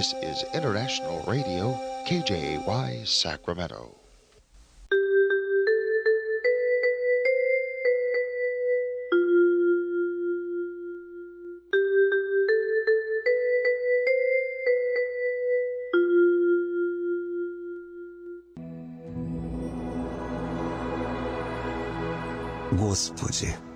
around the world. This is International Radio, KJY Sacramento. Господи,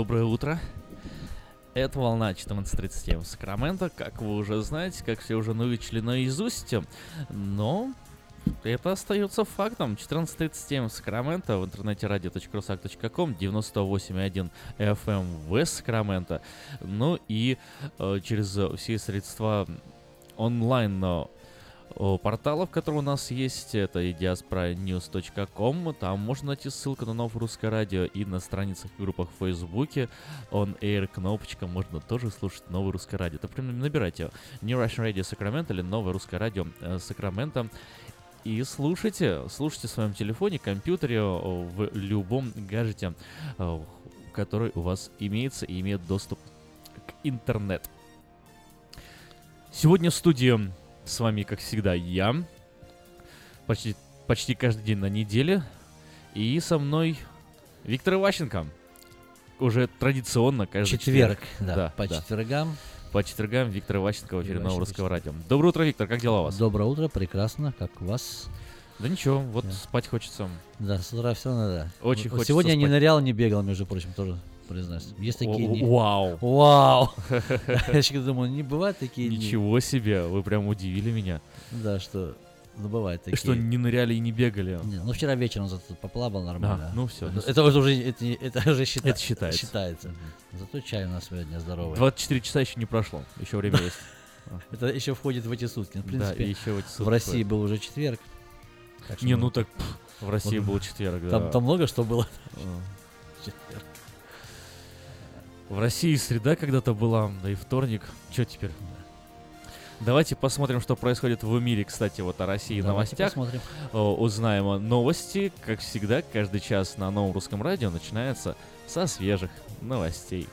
Доброе утро. Это волна 14.37 в Сакраменто, как вы уже знаете, как все уже выучили наизусть, но это остается фактом. 14.37 в Сакраменто, в интернете radio.rusak.com, 98.1 FM в Сакраменто, ну и э, через все средства онлайн порталов, которые у нас есть, это и diasporanews.com, там можно найти ссылку на новое русское радио и на страницах и группах в Фейсбуке, on air кнопочка, можно тоже слушать новое русское радио. Это прям набирайте. New Russian Radio Sacramento или новое русское радио Сакраменто. И слушайте, слушайте в своем телефоне, компьютере, в любом гаджете, который у вас имеется и имеет доступ к интернету. Сегодня в студии с вами, как всегда, я. Почти, почти каждый день на неделе. И со мной Виктор Иващенко. Уже традиционно каждый четверг. четверг. Да, да по да. четвергам. По четвергам Виктор Иващенко в эфире Нового Иващенко. Русского Радио. Доброе утро, Виктор, как дела у вас? Доброе утро, прекрасно, как у вас. Да ничего, вот Да. спать хочется. Да, с утра все надо. Очень Вот хочется Сегодня я не спать. нырял, не бегал, между прочим, тоже признаюсь. Есть такие дни. Вау! Вау! Я еще думаю, не бывает такие дни. Ничего себе, вы прям удивили меня. Да, что ну, бывает такие. Что не ныряли и не бегали. Не, ну вчера вечером зато поплавал нормально. А, ну Это, ну это уже, это, это уже счита- Это считается. считается. Зато чай у нас сегодня здоровый. 24 часа еще не прошло, еще время есть. Это еще входит в эти сутки. В Да, принципе, и еще в эти сутки в России был уже четверг. Не, ну так в России был четверг, да. там, там много что было. А. Четверг. В России среда когда-то была, да и вторник. Че теперь? Давайте посмотрим, что происходит в мире, кстати, вот о России Давайте новостях. посмотрим. О, Узнаем новости, как всегда, каждый час на новом русском радио начинается со свежих новостей.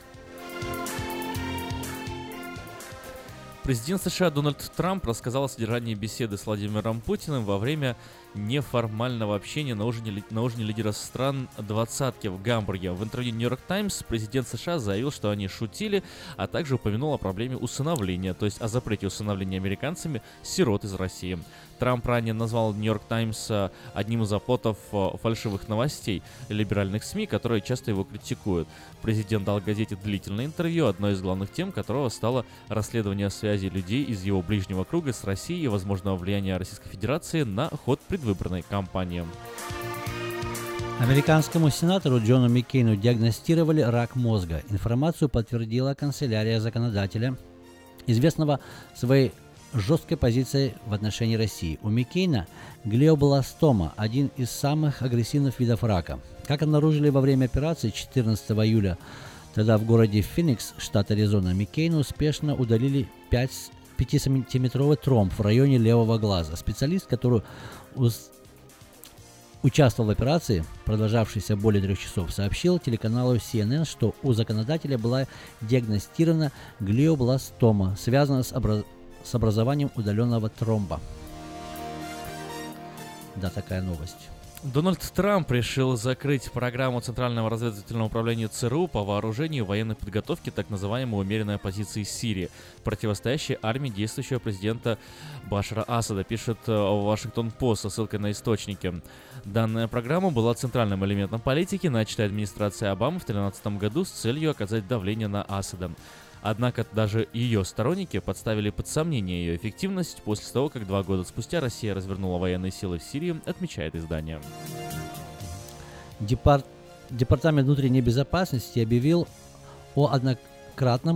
Президент США Дональд Трамп рассказал о содержании беседы с Владимиром Путиным во время неформального общения на ужине, на ужине лидеров стран двадцатки в Гамбурге. В интервью Нью-Йорк Таймс президент США заявил, что они шутили, а также упомянул о проблеме усыновления, то есть о запрете усыновления американцами сирот из России. Трамп ранее назвал Нью-Йорк Таймс одним из оплотов э, фальшивых новостей либеральных СМИ, которые часто его критикуют. Президент дал газете длительное интервью, одной из главных тем которого стало расследование связи людей из его ближнего круга с Россией и возможного влияния Российской Федерации на ход предвыборной кампании. Американскому сенатору Джону Маккейну диагностировали рак мозга. Информацию подтвердила канцелярия законодателя, известного своей жесткой позицией в отношении России. У Маккейна глиобластома – один из самых агрессивных видов рака. Как обнаружили во время операции 14 июля, тогда в городе Феникс, штат Аризона, Маккейну успешно удалили 5 5-сантиметровый тромб в районе левого глаза. Специалист, который участвовал в операции, продолжавшейся более трех часов, сообщил телеканалу CNN, что у законодателя была диагностирована глиобластома, связанная с, обра- с образованием удаленного тромба. Да, такая новость. Дональд Трамп решил закрыть программу Центрального разведывательного управления ЦРУ по вооружению военной подготовке так называемой умеренной оппозиции Сирии, противостоящей армии действующего президента Башара Асада, пишет э, Вашингтон Пост со ссылкой на источники. Данная программа была центральным элементом политики, начатой администрацией Обамы в 2013 году с целью оказать давление на Асада. Однако даже ее сторонники подставили под сомнение ее эффективность после того, как два года спустя Россия развернула военные силы в Сирии, отмечает издание. Депар- Департамент внутренней безопасности объявил о однократном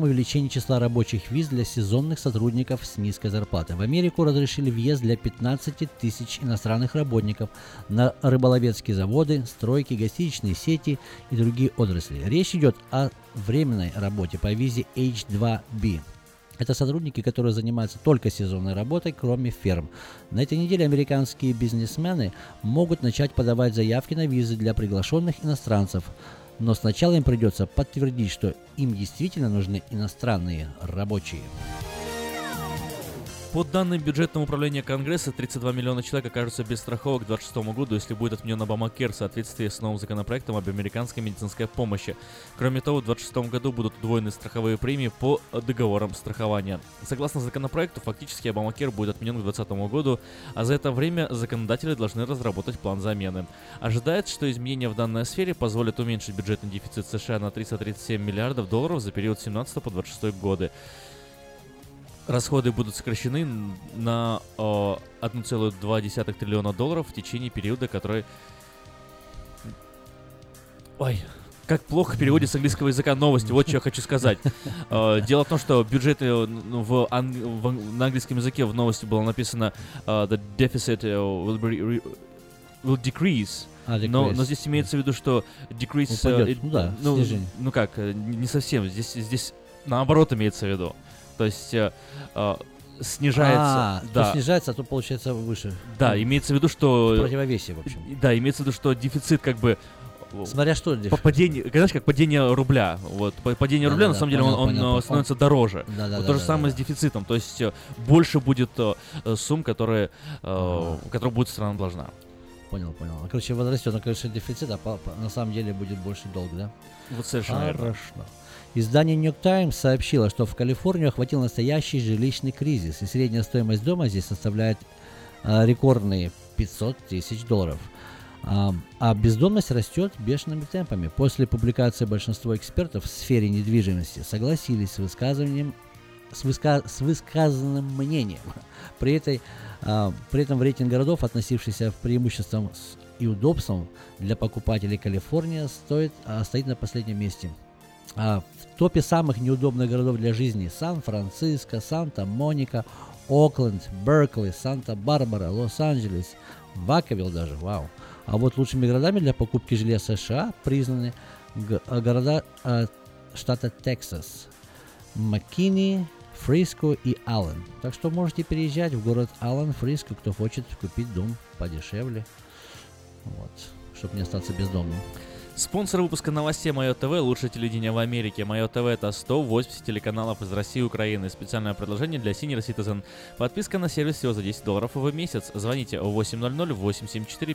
увеличении числа рабочих виз для сезонных сотрудников с низкой зарплатой. В Америку разрешили въезд для 15 тысяч иностранных работников на рыболовецкие заводы, стройки, гостиничные сети и другие отрасли. Речь идет о временной работе по визе H2B. Это сотрудники, которые занимаются только сезонной работой, кроме ферм. На этой неделе американские бизнесмены могут начать подавать заявки на визы для приглашенных иностранцев. Но сначала им придется подтвердить, что им действительно нужны иностранные рабочие. По данным бюджетного управления Конгресса, 32 миллиона человек окажутся без страховок к 2026 году, если будет отменен Обамакер в соответствии с новым законопроектом об американской медицинской помощи. Кроме того, в 2026 году будут удвоены страховые премии по договорам страхования. Согласно законопроекту, фактически Обамакер будет отменен к 2020 году, а за это время законодатели должны разработать план замены. Ожидается, что изменения в данной сфере позволят уменьшить бюджетный дефицит США на 337 миллиардов долларов за период с 17 по 26 годы. Расходы будут сокращены на э, 1,2 триллиона долларов в течение периода, который... Ой, как плохо переводит с английского языка новости, вот что я хочу сказать. Э, Дело в том, что бюджеты э, в, ан- в на английском языке в новости было написано э, «the deficit э, will, be will decrease», А, но, decrease. но здесь имеется в виду, что decrease... э, Упадет. э, Ну да, ну, снижение. ну как, э, не совсем, здесь, здесь наоборот имеется в виду. То есть э, э, снижается... А, да, то снижается, а то получается выше. да, Ну, имеется в виду, что... противовесе, в общем. Да, имеется в виду, что дефицит как бы... э, Смотря что. по- падение, знаешь, как падение рубля. Вот, па- падение рубля, на Да-да-да, самом деле, понял, он, он, понял. э, становится дороже. Да, да, вот да, то же да, самое да. с дефицитом. То есть э, больше будет э, сумм, которые, э, которые будет страна должна. Понял, понял. Короче, возрастет, но, конечно, дефицит, а по- по- на самом деле будет больше долг, да? Вот совершенно верно. Издание New York Times сообщило, что в Калифорнию охватил настоящий жилищный кризис, и средняя стоимость дома здесь составляет а, рекордные 500 тысяч долларов. А, а бездомность растет бешеными темпами. После публикации большинство экспертов в сфере недвижимости согласились с высказыванием с, выска- с высказанным мнением. При, этой, а, при этом в рейтинг городов, относившийся с- и удобствам для покупателей Калифорния, стоит, а, стоит на последнем месте. А топе самых неудобных городов для жизни Сан-Франциско, Санта-Моника, Окленд, Беркли, Санта-Барбара, Лос-Анджелес, Ваковилл даже, вау. А вот лучшими городами для покупки жилья США признаны а, города а, штата Тексас, Маккини, Фриско и Аллен. Так что можете переезжать в город Аллен, Фриско, кто хочет купить дом подешевле. Вот, чтобы не остаться бездомным. Спонсор выпуска новостей Мое ТВ, лучшее телевидение в Америке. Мое ТВ это 180 телеканалов из России и Украины. Специальное предложение для Senior Citizen. Подписка на сервис всего за 10 долларов в месяц. Звоните 800 874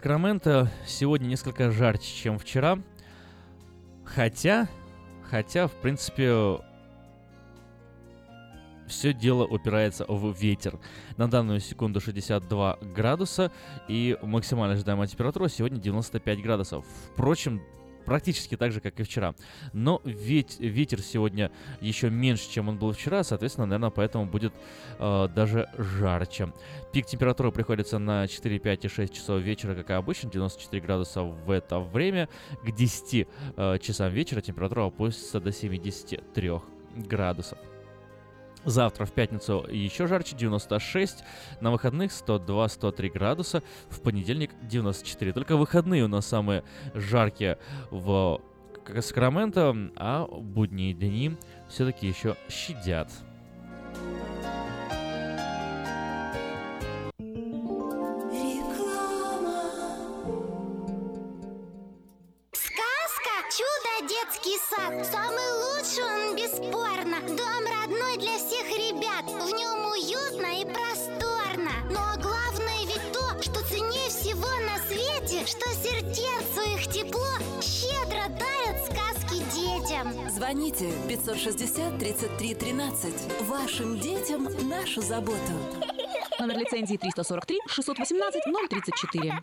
Сакраменто сегодня несколько жарче, чем вчера. Хотя, хотя, в принципе, все дело упирается в ветер. На данную секунду 62 градуса и максимальная ожидаемая температура сегодня 95 градусов. Впрочем, практически так же, как и вчера. Но ведь ветер сегодня еще меньше, чем он был вчера, соответственно, наверное, поэтому будет э, даже жарче. Пик температуры приходится на 4, 5 и 6 часов вечера, как и обычно, 94 градуса в это время. К 10 э, часам вечера температура опустится до 73 градусов. Завтра в пятницу еще жарче, 96. На выходных 102-103 градуса. В понедельник 94. Только выходные у нас самые жаркие в Сакраменто, а будние дни все-таки еще щадят. Сказка «Чудо детский сад». Самый лучший он, бесспорно. Дом родной что сердцу их тепло щедро дарят сказки детям. Звоните 560 33 13. Вашим детям нашу заботу. Номер лицензии 343 618 034.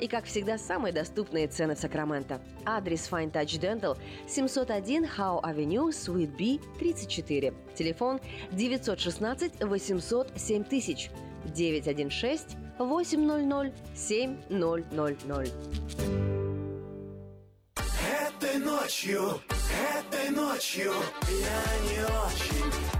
И, как всегда, самые доступные цены в Сакраменто. Адрес Fine Touch Dental 701 Howe Avenue, Suite B, 34. Телефон 916 800 7000 916 800 7000. Этой ночью, этой ночью я не очень.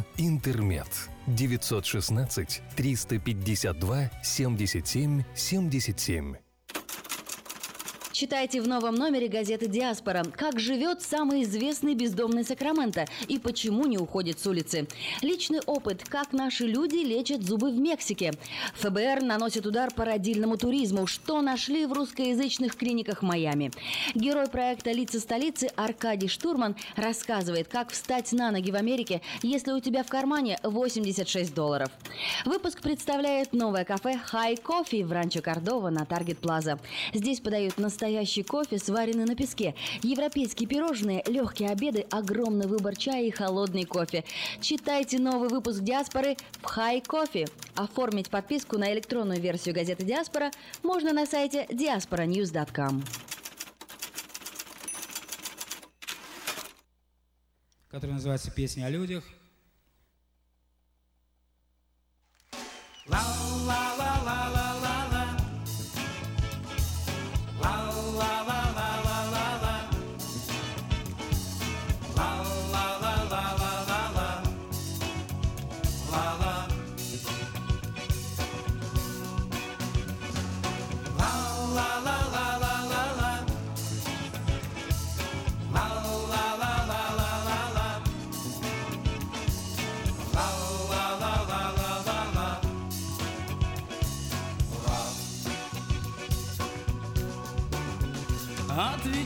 «Интермед». 916 352 77 77. Читайте в новом номере газеты «Диаспора». Как живет самый известный бездомный Сакраменто и почему не уходит с улицы. Личный опыт, как наши люди лечат зубы в Мексике. ФБР наносит удар по родильному туризму. Что нашли в русскоязычных клиниках Майами. Герой проекта «Лица столицы» Аркадий Штурман рассказывает, как встать на ноги в Америке, если у тебя в кармане 86 долларов. Выпуск представляет новое кафе «Хай Кофе» в Ранчо Кордова на Таргет Плаза. Здесь подают настоящий кофе, сваренный на песке, европейские пирожные, легкие обеды, огромный выбор чая и холодный кофе. Читайте новый выпуск «Диаспоры» в «Хай Кофе». Оформить подписку на электронную версию газеты «Диаспора» можно на сайте diasporanews.com. который называется «Песня о людях». Ла-ла-ла-ла-ла-ла-ла.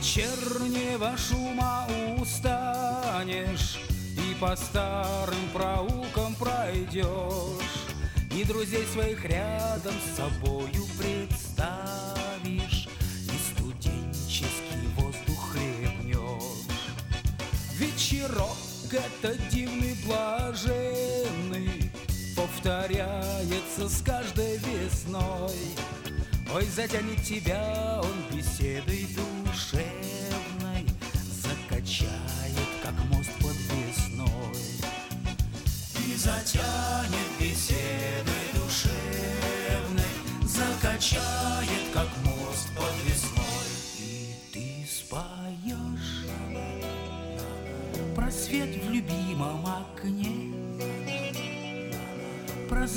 Вечернего шума устанешь И по старым проулкам пройдешь И друзей своих рядом с собою представишь И студенческий воздух хлебнешь. Вечерок это дивный блаженный Повторяется с каждой весной. Ой, затянет тебя он беседой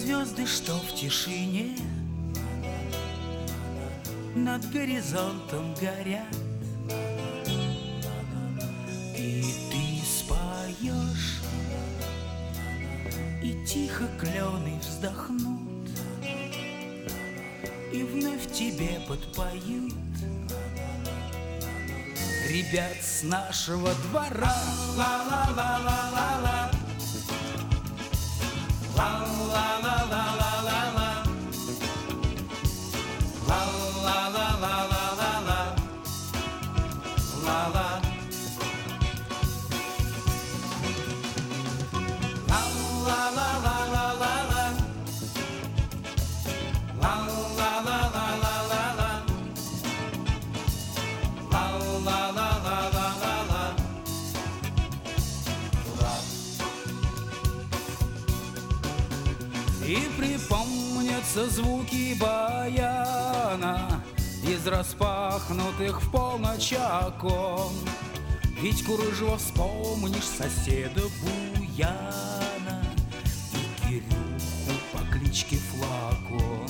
звезды, что в тишине над горизонтом горят. И ты споешь И тихо клены вздохнут И вновь тебе подпоют. Ребят с нашего двора. Ла-ла-ла-ла-ла-ла. Ла-ла-ла-ла-ла-ла-ла Доносятся звуки баяна Из распахнутых в полночь окон. Ведь Курыжева вспомнишь соседа Буяна И Кирюху по кличке Флакон.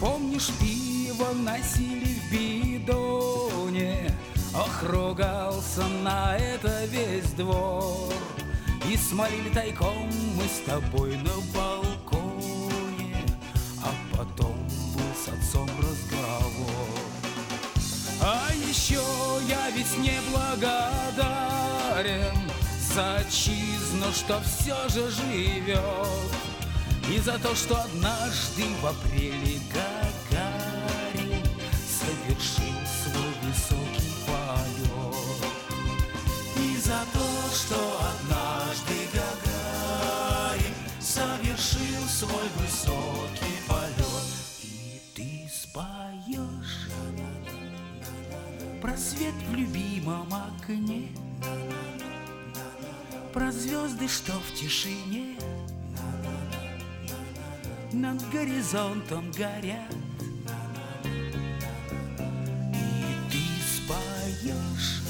Помнишь, пиво носили в бидоне Ох, ругался на это весь двор. И смолили тайком мы с тобой на балконе я ведь не благодарен За отчизну, что все же живет И за то, что однажды в апреле Гагарин Совершил свой высокий Про свет в любимом окне. Про звезды, что в тишине. Над горизонтом горят. И ты споешь.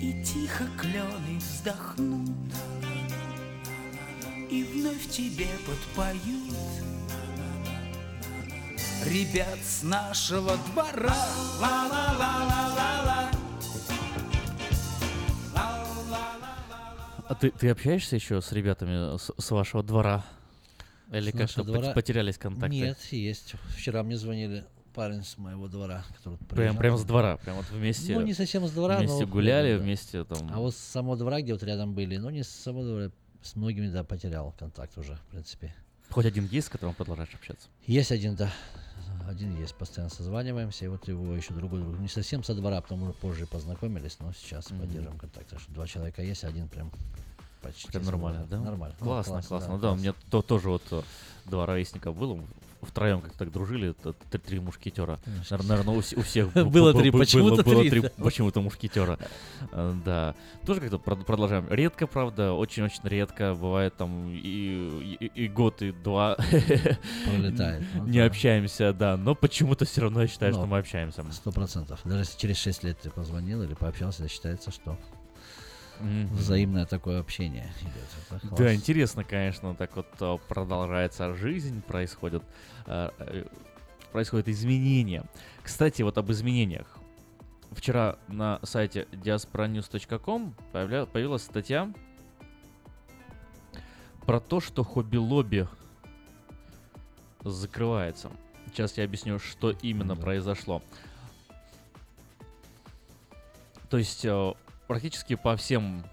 И тихо клены вздохнут. И вновь тебе подпоют Ребят с нашего двора Ла-ла-ла-ла-ла-ла А ты, ты общаешься еще с ребятами с, с вашего двора? Или как-то двора потерялись контакты? Нет, есть. Вчера мне звонили парень с моего двора, который Прям, приезжал. прям с двора, прям вот вместе. Ну, не совсем с двора, но Вместе вот гуляли, да, вместе там. А вот с самого двора, где вот рядом были, ну, не с самого двора, с многими, да, потерял контакт уже, в принципе. Хоть один есть, с которым продолжаешь общаться? Есть один, да. Один есть, постоянно созваниваемся, и вот его еще другой друг. Не совсем со двора, потому что позже познакомились, но сейчас Мгм. поддерживаем контакт. Так что два человека есть, один прям почти. Прям нормально, да? Нормально. Ну, Классно, классно. Да, у классно. меня то, тоже вот э, два ровесника было. Втроем как так дружили, это три, три мушкетера. Наверное, у, у всех Было три, почему-то было три, почему-то мушкетера. Э, Да. Тоже как-то прод- продолжаем. Редко, правда, очень-очень редко. Бывает там и, год, и два Пролетает, ну не общаемся, да. Но почему-то все равно я считаю, что мы общаемся. Сто процентов. Даже если через 6 лет ты позвонил или пообщался, считается, что Мгм. взаимное такое общение идет. Да, интересно, конечно, так вот э, продолжается жизнь, происходит, э, э, происходят изменения. Кстати, вот об изменениях. Вчера на сайте diasporanews.com появля- появилась статья про то, что хобби-лобби закрывается. Сейчас я объясню, что именно произошло. То есть э, практически по всем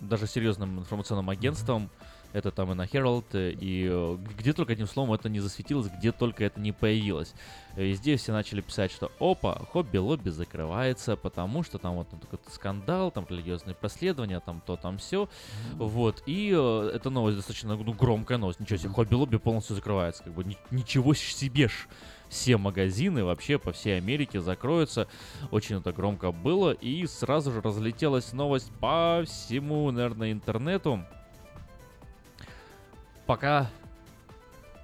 даже серьезным информационным агентствам, это там и на Herald, э, и э, где только одним словом это не засветилось, где только это не появилось. Э, Везде все начали писать, что опа, хобби-лобби закрывается, потому что там вот такой скандал, там религиозные преследования, там то, там все. Вот, и э, эта новость достаточно ну, громкая новость. Ничего себе, хобби-лобби полностью закрывается. Как бы ни- ничего себе ж. Все магазины вообще по всей Америке закроются. Очень это громко было. И сразу же разлетелась новость по всему, наверное, интернету. Пока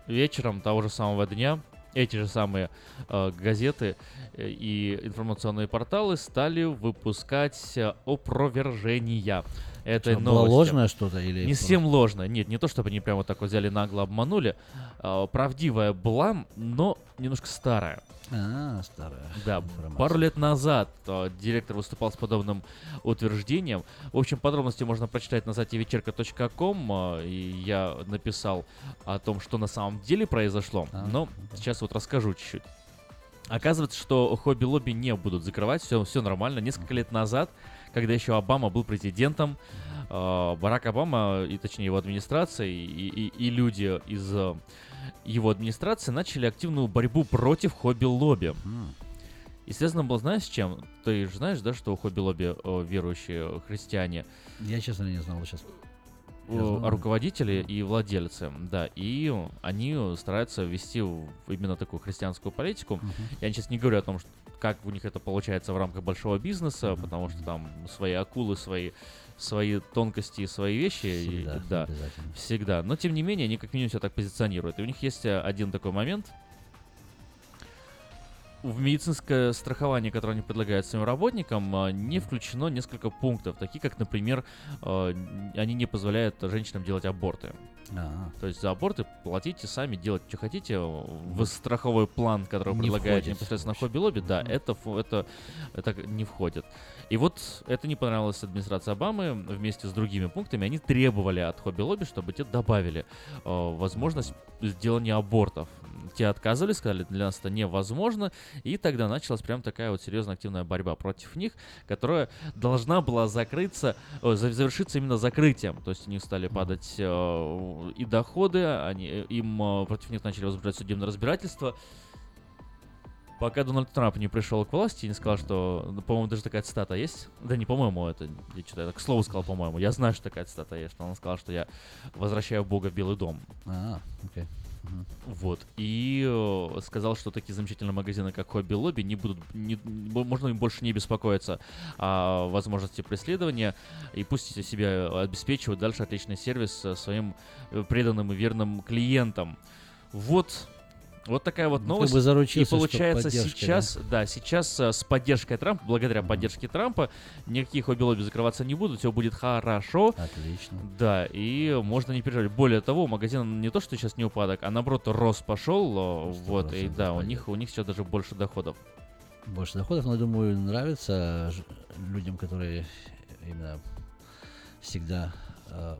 вечером того же самого дня эти же самые э, газеты э, и информационные порталы стали выпускать э, опровержения этой Что, было новости. ложное что-то или Не совсем ложное. Нет, не то, чтобы они прямо вот так вот взяли нагло обманули. А, правдивая была, но немножко старая. А, старая. Да, информация. пару лет назад а, директор выступал с подобным утверждением. В общем, подробности можно прочитать на сайте вечерка.ком. а, И я написал о том, что на самом деле произошло. А, Но сейчас вот расскажу чуть-чуть. Оказывается, что хобби-лобби не будут закрывать, все, все нормально. Несколько лет назад, когда еще Обама был президентом, э, Барак Обама, и точнее его администрация, и, и- и люди из э, его администрации начали активную борьбу против хобби-лобби. И связано было, знаешь, с чем? Ты же знаешь, да, что у хобби-лобби э, верующие христиане, Я, честно, не знал сейчас. руководители и владельцы, да, и они стараются вести именно такую христианскую политику. Я сейчас не говорю о том, что как у них это получается в рамках большого бизнеса, потому что там свои акулы, свои свои тонкости, свои вещи, и- Всегда, да, обязательно. всегда. Но тем не менее, они как минимум себя так позиционируют. И у них есть э, один такой момент. В медицинское страхование, которое они предлагают своим работникам, э, не включено несколько пунктов, такие как, например, э, они не позволяют женщинам делать аборты. А, То есть за аборты платите сами, делать, что хотите. В страховой план, который Не предлагает входит непосредственно хобби-лобби, да, это, это, это не входит. И вот это не понравилось администрации Обамы. Вместе с другими пунктами они требовали от хобби-лобби, чтобы те добавили э, возможность сделания абортов. Те отказывались, сказали, для нас это невозможно. И тогда началась прям такая вот серьезная активная борьба против них, которая должна была закрыться, э, за- завершиться именно закрытием. То есть у них стали падать э, и доходы, они, э, им э, против них начали возбуждать судебное разбирательство. Пока Дональд Трамп не пришел к власти и не сказал, что, ну, по-моему, даже такая цитата есть. Да не, по-моему, это я что-то я к слову сказал, по-моему. Я знаю, что такая цитата есть, что он сказал, что я возвращаю Бога в Белый дом. а, окей. Мгм. Вот. И э, сказал, что такие замечательные магазины, как Хобби Лобби, не будут, не, можно им больше не беспокоиться о возможности преследования, и пусть себя обеспечивают дальше отличный сервис своим э, преданным и верным клиентам. Вот. Вот такая вот Ну, новость. бы и заручился, что получается сейчас, да, сейчас э, с поддержкой Трампа, благодаря поддержке Трампа, никакие хобби-лобби закрываться не будут, все будет хорошо. Отлично. Да, и можно не переживать. Более того, магазин не то, что сейчас не упадок, а наоборот рост пошел. э, Вот, и 100% да, у них, у них сейчас даже больше доходов. Больше доходов, но, думаю, нравится людям, которые именно всегда э,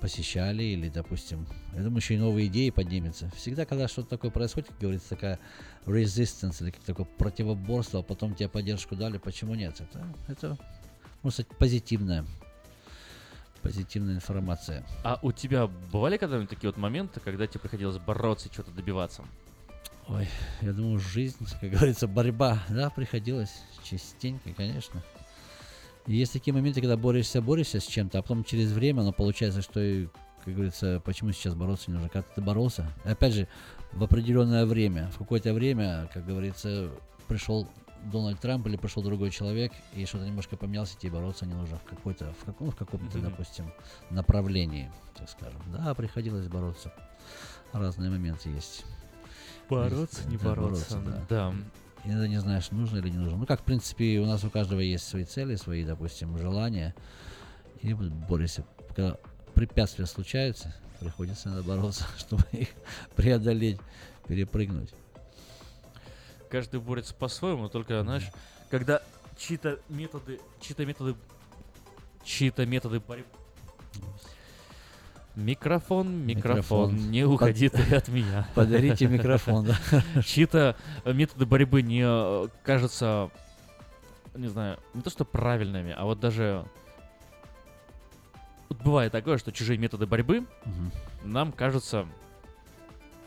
посещали или, допустим, я думаю, еще и новые идеи поднимутся. Всегда, когда что-то такое происходит, как говорится, такая resistance или как такое противоборство, а потом тебе поддержку дали, почему нет? Это, это можно сказать, позитивная, позитивная информация. А у тебя бывали когда-нибудь такие вот моменты, когда тебе приходилось бороться и что-то добиваться? Ой, я думаю, жизнь, как говорится, борьба, да, приходилось частенько, конечно. И есть такие моменты, когда борешься, борешься с чем-то, а потом через время, но получается, что и, как говорится, почему сейчас бороться не нужно, как ты боролся. Опять же, в определенное время, в какое-то время, как говорится, пришел Дональд Трамп или пришел другой человек, и что-то немножко поменялось, и тебе бороться не нужно в какой-то, в каком, в каком-то, Мгм. допустим, направлении, так скажем. Да, приходилось бороться. Разные моменты есть. Бороться, Есть, не да, бороться, да. да. Иногда не знаешь, нужно или не нужно. Ну, как, в принципе, у нас у каждого есть свои цели, свои, допустим, желания. И борешься. Когда препятствия случаются, приходится надо бороться, чтобы их преодолеть, перепрыгнуть. Каждый борется по-своему, только, знаешь, когда чьи-то методы, чьи-то методы, чьи-то методы борьбы... Микрофон, микрофон, Микрофон. не уходи ты от меня. Подарите микрофон, да. Чьи-то э, методы борьбы не э, кажутся, не знаю, не то что правильными, а вот даже... Вот бывает такое, что чужие методы борьбы Мгм. нам кажутся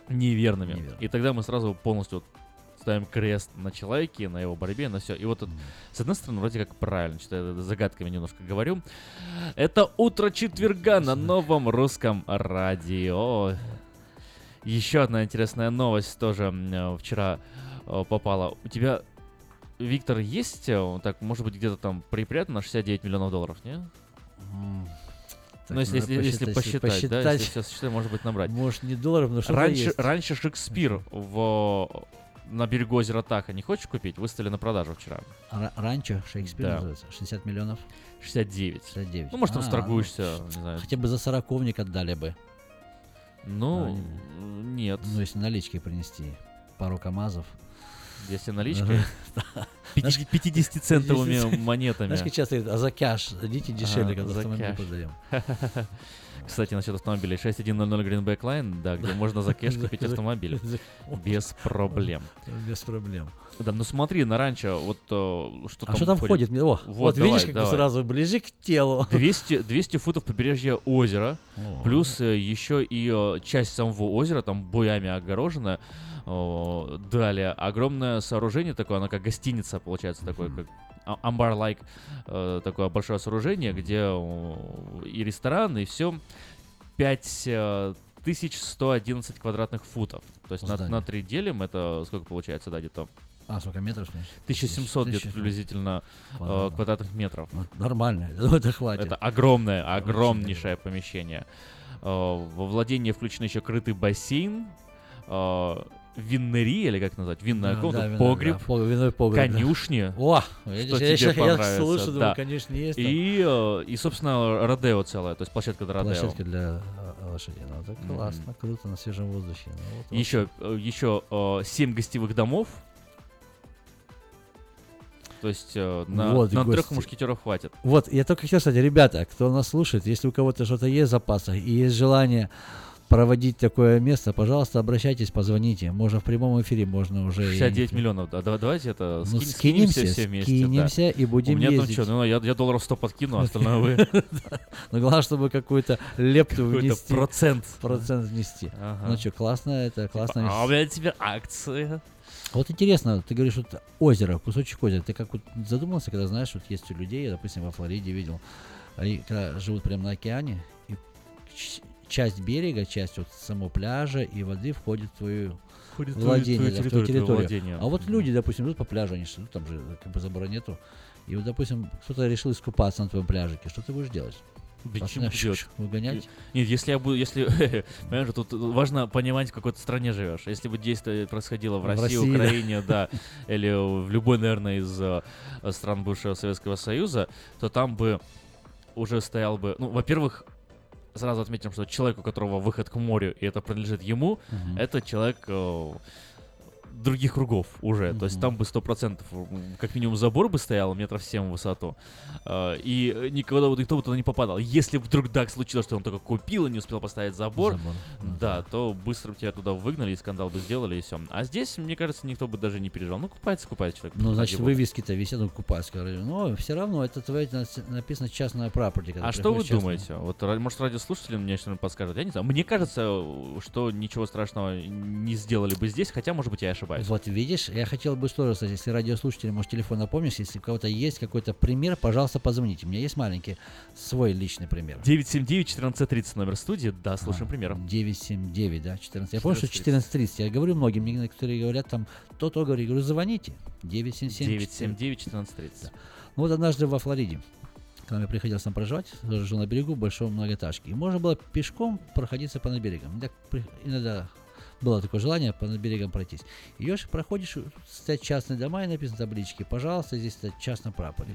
неверными. Неверно. И тогда мы сразу полностью ставим крест на человеке, на его борьбе, на все. И вот тут, с одной стороны, вроде как правильно, что я загадками немножко говорю. Это утро четверга на новом русском радио. Еще одна интересная новость тоже э, вчера э, попала. У тебя, Виктор, есть, э, так, может быть, где-то там припрятано на 69 миллионов долларов, не? М, так, ну, если, если, если посчитать, посчитать, да, посчитать. если сейчас считать, может быть, набрать. Может, не долларов, но что-то Раньше, есть. раньше Шекспир в, на берегу озера Таха не хочешь купить? Выставили на продажу вчера. Ра- ранчо Шекспир Да. называется. 60 миллионов. 69. 69. Ну, может, там А, сторгуешься, ну, не знаю. Хотя бы за сороковник отдали бы. Ну, А, нет. Ну, если налички принести. Пару КАМАЗов. Если. 50 50-центовыми 50 монетами. Знаешь, как часто говорят, а за кэш дадите дешевле, когда за автомобиль продаем. Кстати, насчет автомобилей. 6100 Greenback Line, да, где можно за кэш купить автомобиль. Без проблем. Без проблем. Да, ну смотри, на ранчо, вот э, что А что там входит? О, вот, видишь, как сразу ближе к телу. 200, 200 футов побережья озера, плюс э, еще и э, часть самого озера, там буями огорожена. Далее, огромное сооружение такое, оно как гостиница, получается, такое, как а- амбар-лайк, э, такое большое сооружение, где и ресторан, и все. 5111 квадратных футов. То есть на, Здание. на 3 делим, это сколько получается, да, где-то А, сколько метров? значит? 1700 где-то 1700. приблизительно э, Ладно. квадратных метров. Ну, Нормально, это хватит. Это огромное, огромнейшее помещение. Э, Во владение включен еще крытый бассейн, виннерия, или как назвать, винная Да, комната, да, погреб, да, винной погреб, конюшни. О, что видишь, тебе я я слышу, думаю, да. конюшни есть там. И, э, и, собственно, Родео целое, то есть площадка для Родео. Площадка для а, лошадей. Ну, это классно, круто, на свежем воздухе. Ну, вот Еще, э, еще э, 7 гостевых домов. То есть э, на, Вот на трех мушкетеров хватит. Вот, я только хотел сказать, ребята, кто нас слушает, если у кого-то что-то есть в запасах и есть желание проводить такое место, пожалуйста, обращайтесь, позвоните. Можно в прямом эфире, можно уже... и- 69 миллионов, да- Давайте это Ну, скинь- скинемся, все вместе. скинемся да. и будем У меня ездить. там что, ну я, я долларов 100 подкину, а остальное вы. Но главное, чтобы какую-то лепту внести. процент. Процент внести. Ну что, классно, это классно. А у меня теперь акции. Вот интересно, ты говоришь, вот озеро, кусочек озера. Ты как вот задумался, когда знаешь, вот есть у людей, я, допустим, во Флориде видел, они когда живут прямо на океане, и часть берега, часть вот самого пляжа и воды входит в твою Входит владение, твою да, в твою территорию, территорию. владение. А вот люди, допустим, идут по пляжу, они ну, там же как бы забора нету, и вот, допустим, кто-то решил искупаться на твоем пляжике, что ты будешь делать? Да на- придёт? Выгонять? Нет, если я буду, если, понимаешь, тут важно понимать, в какой ты стране живешь. Если бы действие происходило в В России, России, да. Украине, да, или в любой, наверное, из э, стран бывшего Советского Союза, то там бы уже стоял бы, ну, во-первых, сразу отметим, что человек, у которого выход к морю, и это принадлежит ему, Мгм. это человек э, других кругов уже. То есть там бы сто процентов, как минимум, забор бы стоял метров 7 в высоту. Э, И никогда вот никто бы туда не попадал. Если вдруг так случилось, что он только купил и не успел поставить забор, Забор, да, то быстро бы тебя туда выгнали, и скандал бы сделали, и все. А здесь, мне кажется, никто бы даже не переживал. Ну, купается, купается человек. Ну, значит, вывески-то висят, ну, район. Но все равно это твое на- написано частная property. А что вы частная. думаете? Вот, может, радиослушатели мне что-нибудь подскажут? Я не знаю. Мне кажется, что ничего страшного не сделали бы здесь, хотя, может быть, я ошибаюсь. Вот видишь, я хотел бы что рассказать, если радиослушатели, может, телефон напомнишь, если у кого-то есть какой-то пример, пожалуйста, позвоните. У меня есть маленький свой личный пример. 979-1430 номер студии. Да, слушаем А, примеры. 979, да, 14. Я помню, что 14:30. 14.30. Я говорю многим, мне некоторые говорят там, то-то, говорю, я говорю, звоните. 977 979-1430. Ну вот однажды во Флориде, когда мне приходилось там проживать, жил на берегу большой многоэтажки. И можно было пешком проходиться по наберегам. Иногда было такое желание по наберегам пройтись. Идешь, проходишь, стоят частные дома и написано таблички. Пожалуйста, здесь стоят частно прапоре.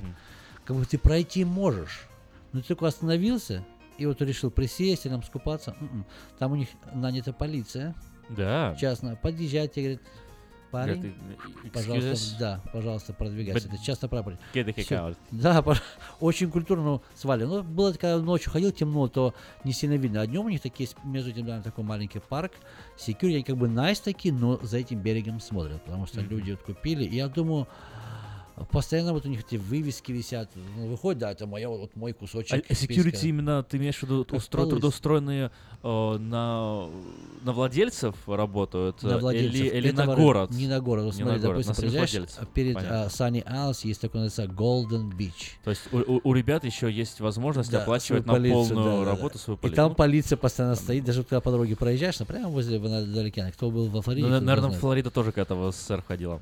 Как бы ты пройти можешь. Но ты только остановился и вот решил присесть или там скупаться. М-м. Там у них нанята полиция. Да. Частно. Подъезжает тебе, говорит, парень, пожалуйста, да, пожалуйста, продвигайся. But Это часто прапор. get the heck Всё. out. Да, пож- очень культурно свали. Но было, когда ночью ходил темно, то не сильно видно. А днем у них такие, между этим домами такой маленький парк. Секьюрити, они как бы nice такие, но за этим берегом смотрят. Потому что Мгм. люди вот купили. И я думаю, постоянно вот у них эти вывески висят. Ну, выходит, да, это моя, вот мой А кусочек. security списка. именно, ты имеешь в виду, устро- трудоустроенные э, на, на владельцев работают? На э, владельцев. Или, или на город? Не на город. Вот Не смотри, на город, допустим, на приезжаешь, а перед а, Sunny Isles есть такой, называется Golden Beach. То есть у, у- у ребят еще есть возможность Да, оплачивать на полицию, полную да, да, да. работу свою И полицию. там Ну, полиция постоянно стоит, даже когда по дороге проезжаешь, ну, прямо возле вдалеке. Кто был во Флориде, ну, наверное. Флорида тоже к этому СССР ходила.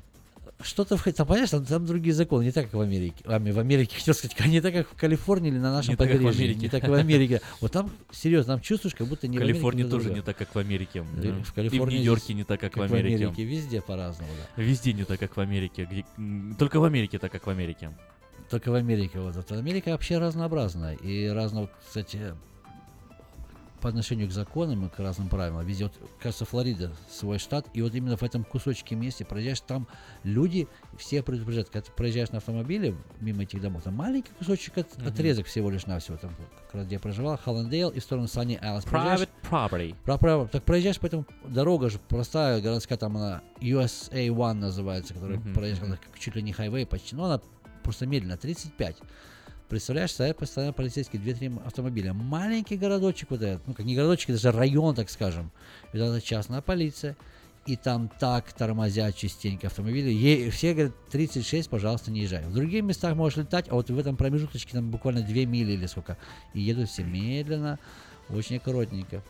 Что-то в там, понимаешь, там, там другие законы, не так, как в Америке. А, в Америке, хотел сказать, не так, как в Калифорнии или на нашем Не так, побережье. Америке. Не так, как в Америке. Вот там, серьезно, там чувствуешь, как будто не В в Америке, Калифорнии ни тоже другое. не так, как в Америке. В И Калифорнии в Нью-Йорке не так, как, как в Америке. Везде по-разному, да. Везде не так, как в Америке. Где- Только в Америке так, как в Америке. Только в Америке. Вот. Америка вообще разнообразная. И разно, вот, кстати, по отношению к законам и к разным правилам. Везде, вот, кажется, Флорида свой штат, и вот именно в этом кусочке месте проезжаешь, там люди все предупреждают, когда ты проезжаешь на автомобиле мимо этих домов, там маленький кусочек от- Мгм. отрезок всего лишь навсего, там, как раз где я проживал, Холландейл и в сторону Isles. Проезжаешь, Private property. Про право. Так проезжаешь, поэтому дорога же простая, городская, там она USA One называется, которая мгм. она как чуть ли не хайвей почти, но она просто медленно, 35. Представляешь, стоят постоянно полицейские, 2-3 автомобиля. Маленький городочек вот этот, ну как не городочек, даже район, так скажем. И это частная полиция. И там так тормозят частенько автомобили. Е- все говорят, 36, пожалуйста, не езжай. В других местах можешь летать, а вот в этом промежуточке там буквально 2 мили или сколько. И едут все медленно, очень аккуратненько.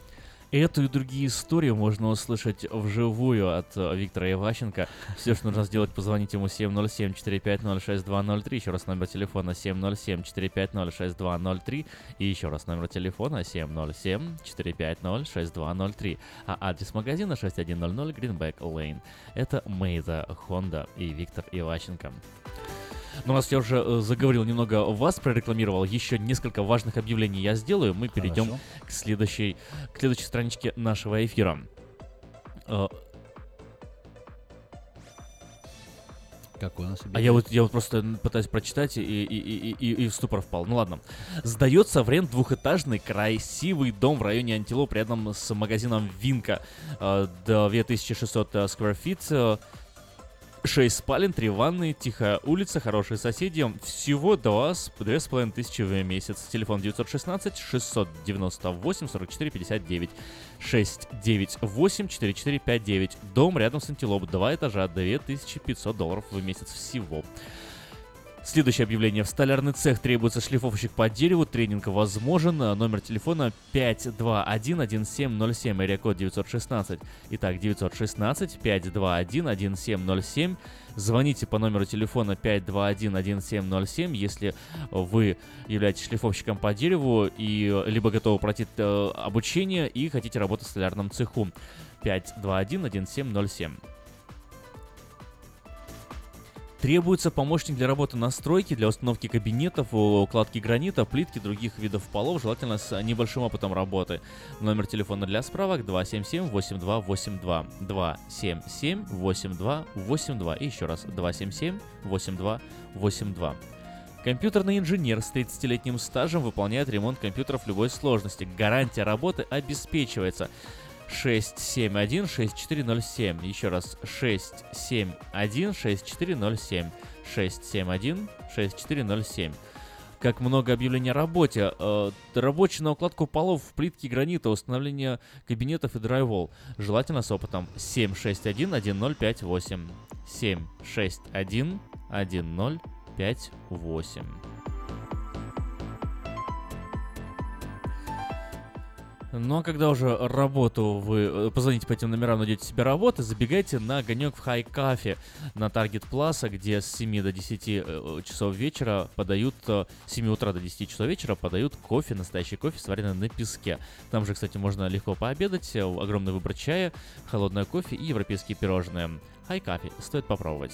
Эту и другие истории можно услышать вживую от э, Виктора Иващенко. Все, что нужно сделать, позвонить ему 707-450-6203. Еще раз номер телефона 707-450-6203. И еще раз номер телефона 707-450-6203. А адрес магазина 6100 Greenback Lane. Это Мейза Honda и Виктор Иващенко. Ну, раз я уже э, заговорил немного вас, прорекламировал, еще несколько важных объявлений я сделаю. Мы перейдем Хорошо. к следующей, к следующей страничке нашего эфира. Э, Какой у нас А я вот, я вот просто пытаюсь прочитать и, и, и, и, и в ступор впал. Ну ладно. Сдается в рент двухэтажный красивый дом в районе Антилоп рядом с магазином Винка. Э, 2600 square feet. Э, 6 спален, 3 ванны, тихая улица, хорошие соседи. Всего 2 с 2,5 тысячи в месяц. Телефон 916 698 44 59 698 4459. Дом рядом с Антилоп. Два этажа, 2500 долларов в месяц всего. Следующее объявление. В столярный цех требуется шлифовщик по дереву. Тренинг возможен. Номер телефона 521-1707, аэриакод 916. Итак, 916-521-1707. Звоните по номеру телефона 521-1707, если вы являетесь шлифовщиком по дереву и либо готовы пройти э, обучение и хотите работать в столярном цеху. 521-1707. Требуется помощник для работы на стройке, для установки кабинетов, укладки гранита, плитки, других видов полов, желательно с небольшим опытом работы. Номер телефона для справок 277-8282. 277-8282. И еще раз 277-8282. Компьютерный инженер с 30-летним стажем выполняет ремонт компьютеров любой сложности. Гарантия работы обеспечивается. 671-6407. Еще раз 671-6407. 671-6407. Как много объявлений о работе. Э, рабочий на укладку полов в плитке гранита, установление кабинетов и драйвол. Желательно с опытом 761-1058. 761-1058. Ну а когда уже работу вы э, позвоните по этим номерам, найдете себе работу, забегайте на огонек в Хай Кафе на Таргет Пласа, где с 7 до 10 э, часов вечера подают, э, с 7 утра до 10 часов вечера подают кофе, настоящий кофе, сваренный на песке. Там же, кстати, можно легко пообедать, огромный выбор чая, холодное кофе и европейские пирожные. Хай Кафе, стоит попробовать.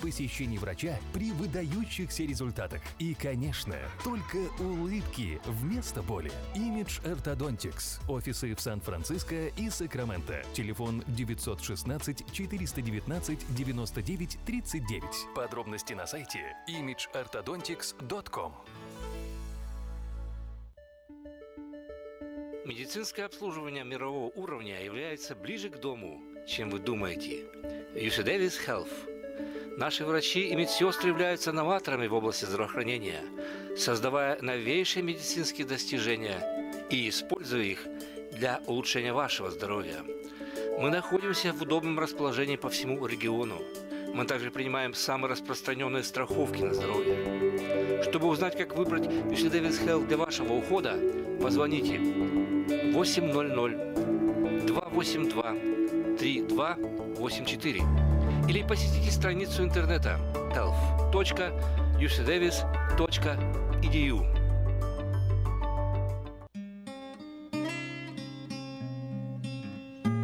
посещений врача при выдающихся результатах. И, конечно, только улыбки вместо боли. Image Orthodontics. Офисы в Сан-Франциско и Сакраменто. Телефон 916 419 99 39. Подробности на сайте imageorthodontics.com. Медицинское обслуживание мирового уровня является ближе к дому, чем вы думаете. UC Davis Health. Наши врачи и медсестры являются новаторами в области здравоохранения, создавая новейшие медицинские достижения и используя их для улучшения вашего здоровья. Мы находимся в удобном расположении по всему региону. Мы также принимаем самые распространенные страховки на здоровье. Чтобы узнать, как выбрать UC Davis Health для вашего ухода, позвоните 800 282 3284 или посетите страницу интернета health.ucdavis.edu.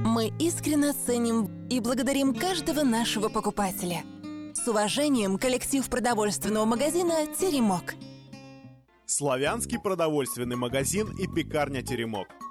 Мы искренне ценим и благодарим каждого нашего покупателя. С уважением, коллектив продовольственного магазина «Теремок». Славянский продовольственный магазин и пекарня «Теремок».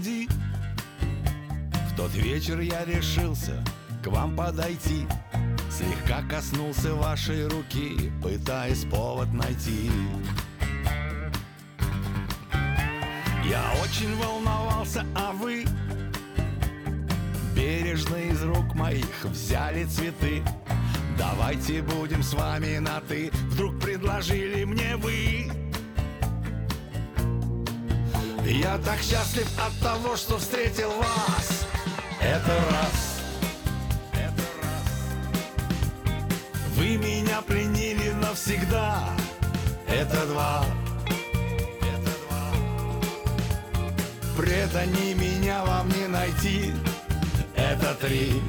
Груди. В тот вечер я решился к вам подойти. Слегка коснулся вашей руки, пытаясь повод найти. Я очень волновался, а вы Бережно из рук моих взяли цветы. Давайте будем с вами на «ты» Вдруг предложили мне вы я так счастлив от того, что встретил вас. Это раз. Это раз. Вы меня пленили навсегда. Это два. Это два. Предани меня вам не найти. Это три.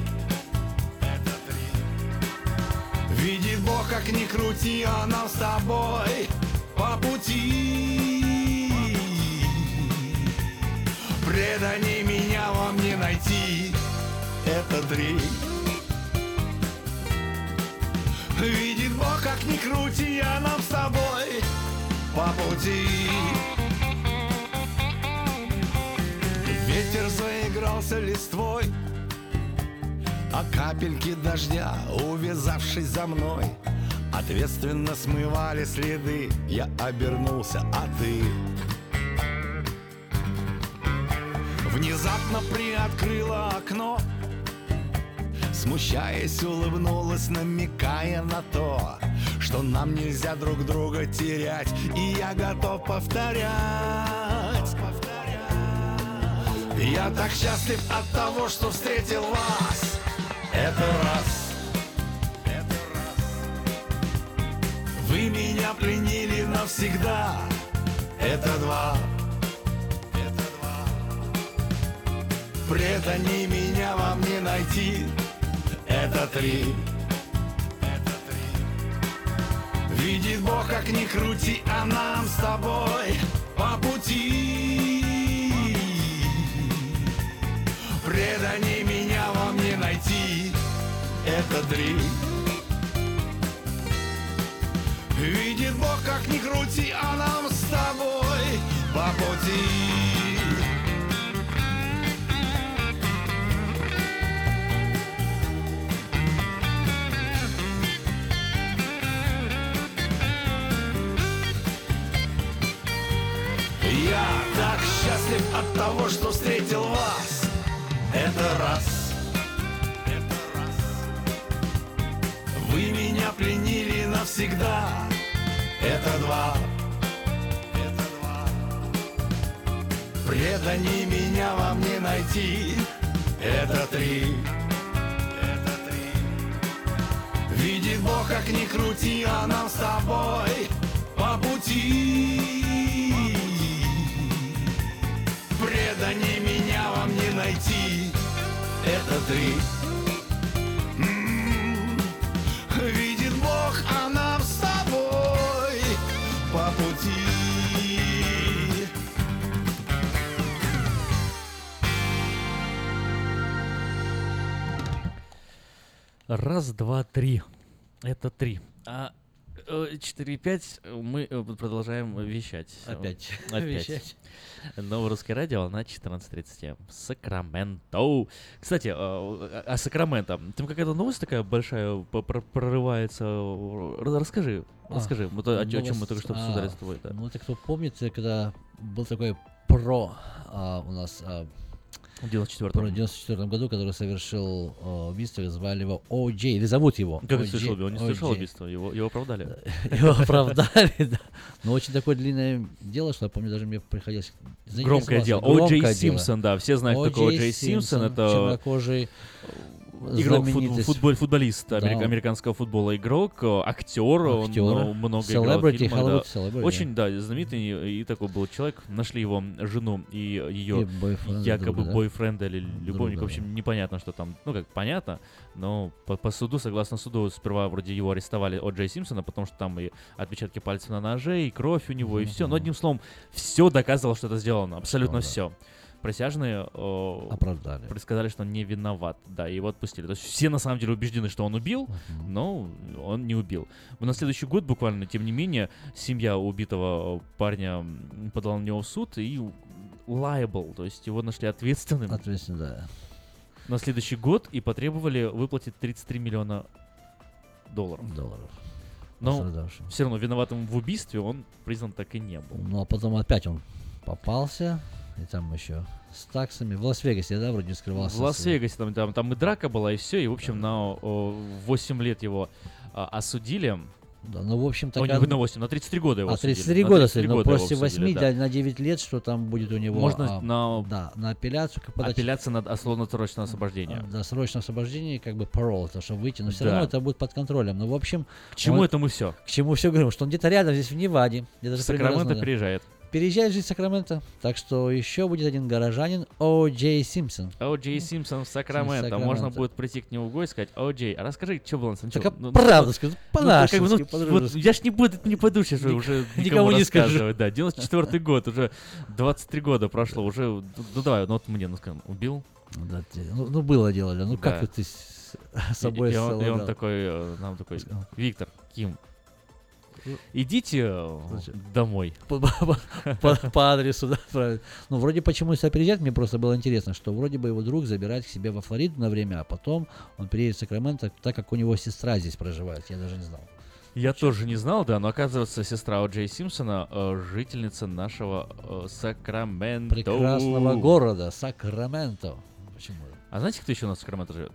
Это три. Видит Бог, как ни крути, а нам с тобой по пути. Предани меня вам не найти. Это три Видит Бог, как ни крути, а нам с тобой по пути. Ветер заигрался листвой А капельки дождя, увязавшись за мной Ответственно смывали следы. Я обернулся, а ты Внезапно приоткрыла окно. Смущаясь, улыбнулась, намекая на то Что нам нельзя друг друга терять. И я готов повторять Я так счастлив от того, что встретил вас. Это раз. Вы меня пленили навсегда. Это два Предани меня вам не найти. Это три. Видит Бог, как ни крути, а нам с тобой по пути. Предани меня вам не найти. Это три. Видит Бог, как ни крути, а нам с тобой по пути того, что встретил вас Это раз Это раз навсегда. Это два. Это два. Преданий меня вам не найти. Это три. Это три. Видит Бог, как ни крути, а нам с тобой по пути. Преданий меня вам не найти. Это три. М, Видит Бог, а нам с тобой по пути. Раз, два, три. Это три. А э, четыре, пять мы э, продолжаем вещать. Опять Опять. вещать. Новое русское радио на 14.37. Сакраменто. Кстати, о Сакраменто. Там какая-то новость такая большая прорывается. Расскажи, А, расскажи. О, о чем мы только что а, обсуждали с тобой. да. Ну, это кто помнит, когда был такой про а, у нас а, В 94-м. про 94 году, который совершил а, убийство, звали его О. Джей, или зовут его. Как О. это совершил? Джей- Он не совершил убийство, его, его оправдали. Его оправдали, да. Но очень такое длинное дело, что я помню, даже мне приходилось... Громкое дело. заинтересоваться. О. Джей Громкое дело. Симпсон, да, все знают, кто такой. О.Джей Джей Симпсон, это чернокожий Игрок, фут- знаменитость. футболист Да, америк- американского футбола, игрок, э, актер, он Актер. много, много играл в Celebrity, фильмах, да. Celebrity, Очень, да, знаменитый и, такой был человек. Нашли его жену и ее И бойфренда якобы друга, да? бойфренда или любовника. Друга, в общем, непонятно, что там, ну как понятно, но по, по суду, согласно суду, сперва вроде его арестовали от Джей Симпсона, потому что там и отпечатки пальцев на ноже, и кровь у него, и все. Но одним словом, все доказывало, что это сделано, абсолютно все. Присяжные э, Оправдали. предсказали, что он не виноват, да, и его отпустили. То есть все на самом деле убеждены, что он убил, но он не убил. На следующий год буквально, тем не менее, семья убитого парня подала на него в суд и liable, то есть его нашли ответственным Ответственно, да. на следующий год и потребовали выплатить 33 миллиона долларов. Долларов. Но все равно виноватым в убийстве он признан так и не был. Ну, а потом опять он попался, и там еще с таксами. В Лас-Вегасе, да, вроде скрывался. В Лас-Вегасе там, там, там и драка была, и все, и, в общем, на о, 8 лет его а, осудили. Да, ну, в общем, О, такая- не на 8, на 33 года его А, осудили. 33 На года, 33 но года его после 8 осудили, да. на 9 лет, что там будет у него... Можно а, на- Да, на апелляцию. Подать- Апелляция на условно-срочное освобождение. а, Да, срочное освобождение, как бы парол, то, чтобы выйти, но все Да. равно это будет под контролем. Ну, в общем... К чему он- это мы все? К чему все говорим, что он где-то рядом, здесь в Неваде. Даже Сакраменто знаю. Переезжает. Жить в Сакраменто. Так что еще будет один горожанин О. Джей Симпсон. О. Джей Симпсон в Сакраменто. Сакраменто. Можно будет прийти к нему в гости и сказать, О. Джей, а расскажи, что было на самом деле?» Так, а Ну, ну, правду ну, скажи, ну, как бы, ну, вот. Я ж не буду, не подушишь Ник- уже никому никому не скажу. Да, 94 год, уже 23 года прошло, уже, ну ну, давай, ну вот мне, ну скажем, убил? Да, ну, ну, было дело, Ля, ну как Да. вот ты с И- собой и, он, и он такой, э, нам такой, Виктор, Ким, идите э, домой. По, по- по- по адресу, да, правильно. Ну, вроде почему сюда приезжает, мне просто было интересно, что вроде бы его друг забирает к себе во Флориду на время, а потом он приедет в Сакраменто, так как у него сестра здесь проживает, я даже не знал. Я тоже не знал, да, но оказывается, сестра О. Джей Симпсона э, жительница нашего э, Сакраменто. Прекрасного города, Сакраменто. Почему? А знаете, кто еще у нас в Сакраменто живет?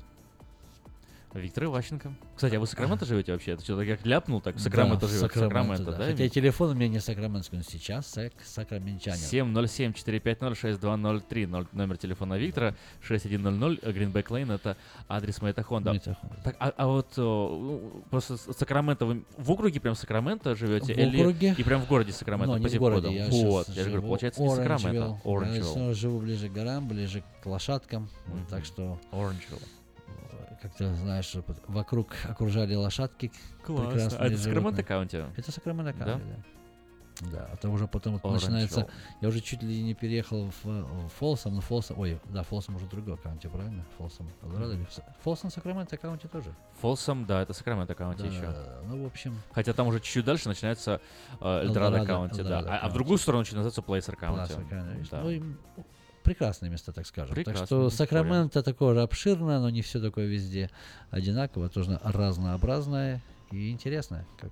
Виктор Иващенко. Кстати, а вы Сакраменто живете вообще? Это что-то как ляпнул, так Сакраменто Да, живет. Сакраменто, да. да? Хотя Вик? телефон у меня не сакраментский, но сейчас сак, сакраменчанин. 707-450-6203. Ноль- Номер телефона Виктора 6100 Гринбек Лейн. Это адрес Мэйта Хонда. Мэйта Хонда. Так, а, а вот о, просто с- Сакраменто, вы в округе прям Сакраменто живете? В или округе. И прям в городе Сакраменто? Но не по в городе, я Вот, я же говорю, получается не Сакраменто. Оранжевилл. Я живу ближе к горам, ближе к лошадкам. Вот Так что... Оранжвейл. Как ты знаешь, вокруг окружали лошадки. Классно. А это. Сакраменто County? Это Сакраменто? County, да. Да, а то уже потом вот начинается... Я уже чуть ли не переехал в, Фолсом, но Фолсом... Ой, да, Фолсом уже другой county, правильно? Фолсом, Эльдорадо. Мгм. или Фолсом, Сакраменто County тоже. Фолсом, да, это Сакраменто County Да, еще. ну, в общем... Хотя там уже чуть-чуть дальше начинается э, Эльдорадо County, да. Эльдорадо А, а в другую сторону начинает называться Плейсер County. Да. Ну, и, прекрасные места, так скажем. Прекрасно, так что. Сакраменто такое же обширное, но не все такое везде одинаково, тоже разнообразное и интересное. Как...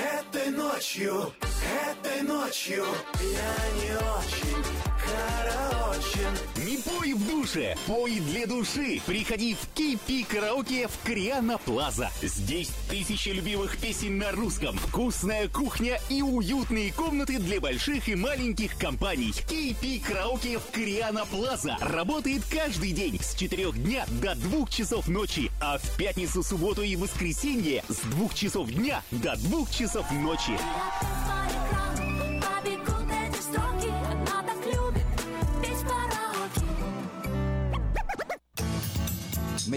Этой ночью, этой ночью я не очень караочен. Не пой в душе, пой для души. Приходи в Кипи караоке в Криана Плаза. Здесь тысячи любимых песен на русском, вкусная кухня и уютные комнаты для больших и маленьких компаний. Кипи караоке в Криана Плаза работает каждый день с 4 дня до 2 часов ночи, а в пятницу, субботу и воскресенье с 2 часов дня до 2 часов ночи.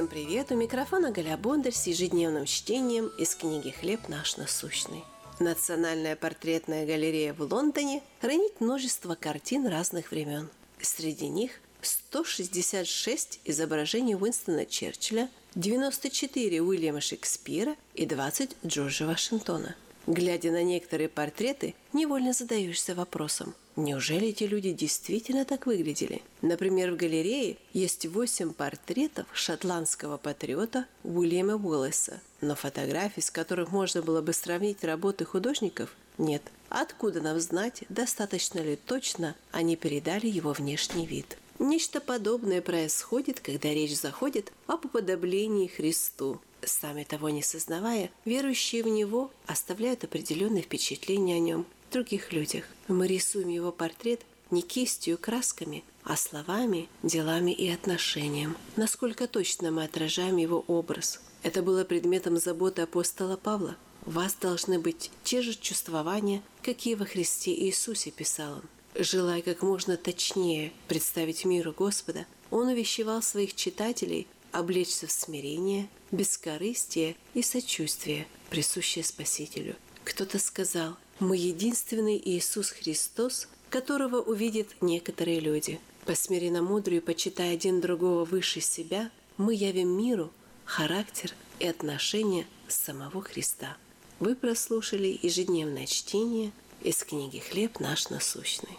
Всем привет! У микрофона Галя Бондарь с ежедневным чтением из книги «Хлеб наш насущный». Национальная портретная галерея в Лондоне хранит множество картин разных времен. Среди них 166 изображений Уинстона Черчилля, 94 Уильяма Шекспира и 20 Джорджа Вашингтона. Глядя на некоторые портреты, невольно задаешься вопросом, неужели эти люди действительно так выглядели? Например, в галерее есть восемь портретов шотландского патриота Уильяма Уоллеса, но фотографий, с которых можно было бы сравнить работы художников, нет. Откуда нам знать, достаточно ли точно они передали его внешний вид? Нечто подобное происходит, когда речь заходит об уподоблении Христу. Сами того не сознавая, верующие в Него оставляют определенные впечатления о Нем других людях. Мы рисуем Его портрет не кистью красками, а словами, делами и отношением. Насколько точно мы отражаем Его образ. Это было предметом заботы апостола Павла. «У вас должны быть те же чувствования, какие во Христе Иисусе», писал он. Желая как можно точнее представить миру Господа, он увещевал своих читателей облечься в смирение, бескорыстие и сочувствие, присущее Спасителю. Кто-то сказал, мы единственный Иисус Христос, которого увидят некоторые люди. По смиренно-мудрию, почитая один другого выше себя, мы явим миру характер и отношения самого Христа. Вы прослушали ежедневное чтение из книги «Хлеб наш насущный».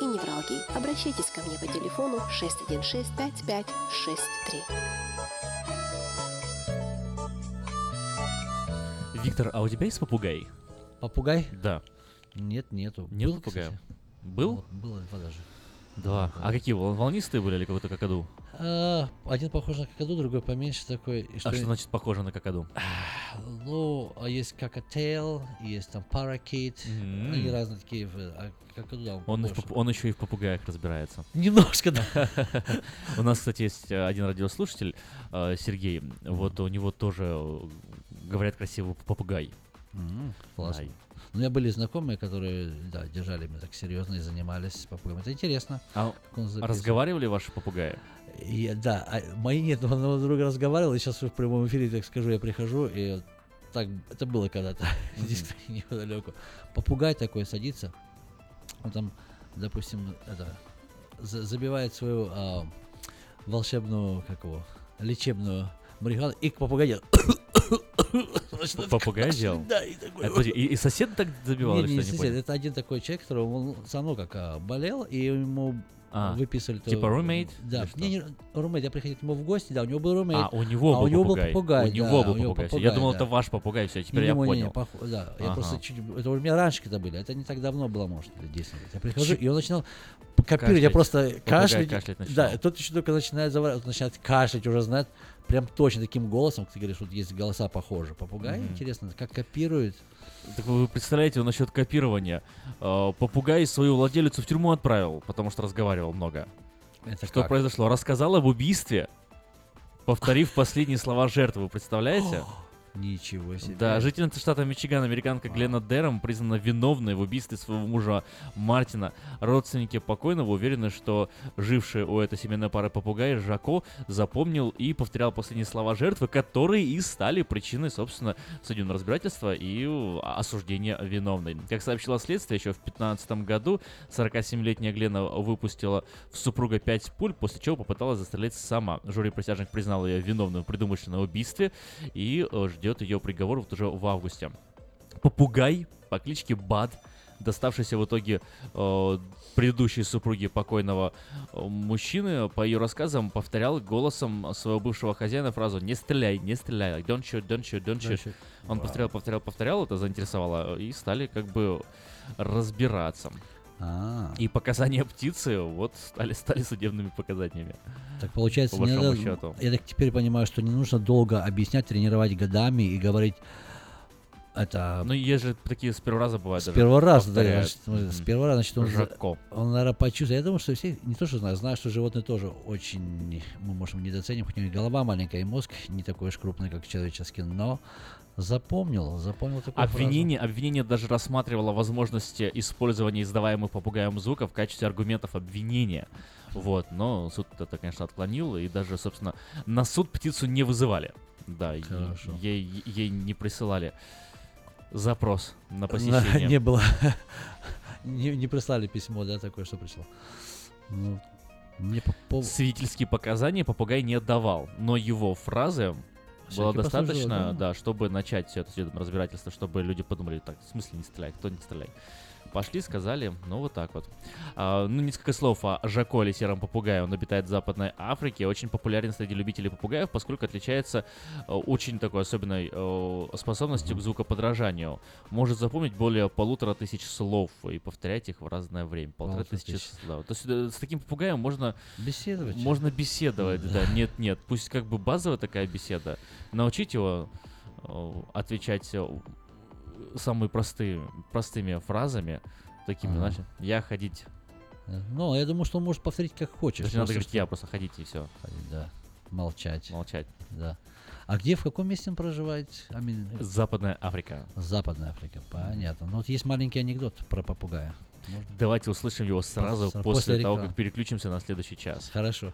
и невралгии. Обращайтесь ко мне по телефону 616 5563. Виктор, а у тебя есть попугай? Попугай? Да. Нет, нету. Нет Был, попугая? кстати. Был? Было даже. Два. А какие, вол- волнистые были или какой-то какаду? А, один похож на какаду, другой поменьше такой. И А что значит похоже на какаду? Ну, а есть какатейл, есть там паракит, Мгм. они разные такие. А какаду, да, Он, в похож. он еще и в попугаях разбирается. Немножко, да. У нас, кстати, есть э, один радиослушатель, э, Сергей. Вот у него тоже, э, говорят, красивый попугай. Классно. У меня были знакомые, которые, да, держали меня так серьезно и занимались попугаем. Это интересно. А разговаривали ваши попугаи? И, да, а мои нет, но одного друга разговаривал, и сейчас в прямом эфире, так скажу, я прихожу, и так, это было когда-то, здесь кстати, неподалеку. Попугай такой садится, он там, допустим, это, за- забивает свою а, волшебную, как его, лечебную марихуану, и к попугаю начинает Попугай делал? Да, и такой... А, подожди, и, и сосед так забивал, Не, или не, что, не не сосед, это один такой человек, который он сам равно как а, болел, и ему А, выписали... то- типа roommate Да, не, не roommate, я приходил к нему в гости, да, у него был roommate. А, у него а был у него попугай. был попугай, У него да, был у него попугай. Я попугай, думал, да. это ваш попугай, все, теперь Не, я не, не, понял. пох- да, я Ага. просто чуть... Это у меня раньше это были, это не так давно было, может, лет 10 лет. Я прихожу, и он начинал копировать, я просто Попугай кашлять. да, тот еще только начинает заворачивать, начинает кашлять, уже знает, прям точно таким голосом, как ты говоришь, вот есть голоса похожи. Попугай, Мгм. интересно, как копирует. Так вы представляете, насчет копирования. Э, Попугай свою владелицу в тюрьму отправил, потому что разговаривал много. Это что как? произошло? Рассказал об убийстве, повторив последние слова жертвы. Вы представляете? Ничего себе. Да, жительница штата Мичиган, американка Глена Дером, признана виновной в убийстве своего мужа Мартина. Родственники покойного уверены, что живший у этой семейной пары попугай Жако запомнил и повторял последние слова жертвы, которые и стали причиной, собственно, судебного разбирательства и осуждения виновной. Как сообщило следствие, еще в 2015 году 47-летняя Глена выпустила в супруга 5 пуль, после чего попыталась застрелить сама. Жюри присяжных признал ее виновной в предумышленном убийстве и э, ждет ее приговор вот уже в августе. Попугай по кличке Бад, доставшийся в итоге э, предыдущей супруге покойного э, мужчины, по ее рассказам, повторял голосом своего бывшего хозяина фразу «Не стреляй, не стреляй, like, don't shoot, don't shoot, don't shoot». Don't shoot. Он Вау. повторял, повторял, повторял, это заинтересовало, и стали как бы разбираться. А. И показания птицы вот стали, стали судебными показаниями. Так получается, по не надо- счету. я так теперь понимаю, что не нужно долго объяснять, тренировать годами и говорить это Ну, есть же такие с первого раза бывают. с даже первого раза, да, значит, с первого раза, значит, он, Жако. он, наверное, почувствовал. Я думаю, что все, не то, что знаю, знаю, что животные тоже очень, мы можем недооценим, хоть у них голова маленькая и мозг не такой уж крупный, как человеческий, но запомнил, запомнил такую фразу. Обвинение, обвинение даже рассматривало возможности использования издаваемых попугаем звуков в качестве аргументов обвинения. Вот, но суд это, конечно, отклонил, и даже, собственно, на суд птицу не вызывали. Да, Хорошо. ей, ей не присылали запрос на посещение. Не было. Не, не прислали письмо, да, такое, что пришло. Ну, мне по. Свидетельские показания попугай не отдавал, но его фразы было достаточно, да? чтобы начать все это разбирательство, чтобы люди подумали, так, в смысле не стреляй, кто не стреляй. Пошли, сказали, ну вот так вот. А, ну, несколько слов о Жако или сером попугае. Он обитает в Западной Африке, очень популярен среди любителей попугаев, поскольку отличается э, очень такой особенной э, способностью к звукоподражанию. Может запомнить более полутора тысяч слов и повторять их в разное время. Полтора Полутора тысячи, тысяч. с- да. То есть э, с таким попугаем можно Беседовать. можно беседовать, да. Нет, нет. Пусть как бы базовая такая беседа. Научить его отвечать самые простые, простыми фразами, такими, Ага. знаешь, я ходить. Ну, я думаю, что он может повторить как хочешь. Не надо говорить что- я, просто ходить и все. Да, молчать. Молчать. Да. А где, в каком месте он проживает? Амин- Западная Африка. Западная Африка, понятно. Ну вот есть маленький анекдот про попугая. Можно? Давайте услышим его сразу После- после, того, как переключимся на следующий час. Хорошо.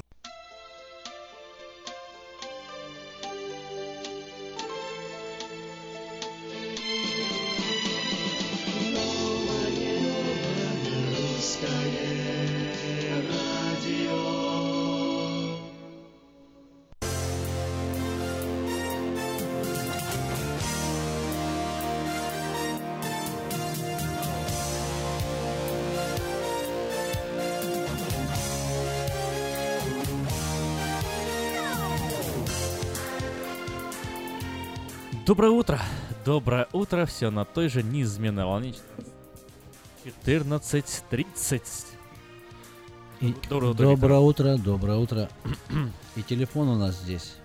Доброе утро! Доброе утро! Все на той же неизменной волне. 14.30. И Доброе утро, доброе утро, доброе утро. И телефон у нас здесь.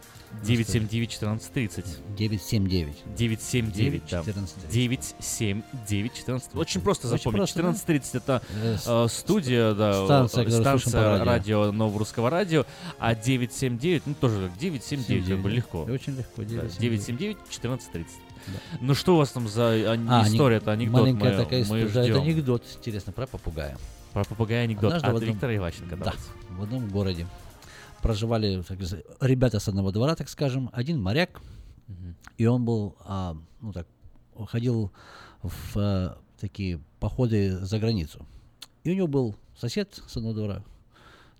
979-1430. 979. 979, да. 14. 979 14. Очень просто Очень запомнить. просто, да? 14.30 это Э, э, студия, да, станция, станция радио. Новорусского радио, а 979, ну тоже как 979, как бы 979. легко. Очень легко, Да, 979. 979 14.30. Ну что у вас там за ан- А, ани- история-то, анекдот? Маленькая мы, такая история. Да, это анекдот, интересно, про попугая. Про попугая анекдот Однажды от в одном- Виктора Иващенко. Да, давайте. в одном городе проживали так ребята с одного двора, так скажем. Один моряк, и он был, а, ну так, ходил в а, такие походы за границу. И у него был сосед с одного двора,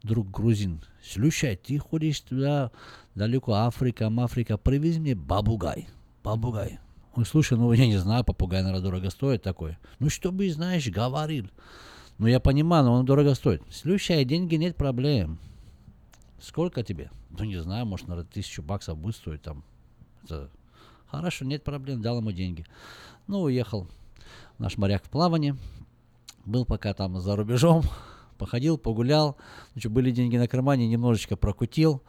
друг грузин. Слушай, ты ходишь туда, далеко, Африка, Африка, привези мне бабугай, бабугай. Он, слушай, ну я не знаю, попугай, наверное, дорого стоит такой. Ну, что бы, знаешь, говорил. Ну, я понимаю, но он дорого стоит. Слушай, деньги нет проблем. Сколько тебе? Ну, не знаю, может, наверное, тысячу баксов будет стоить там. Это Хорошо, нет проблем, дал ему деньги. Ну, уехал наш моряк в плавание. Был пока там за рубежом. Походил, погулял. Ну, что, были деньги на кармане, немножечко прокутил.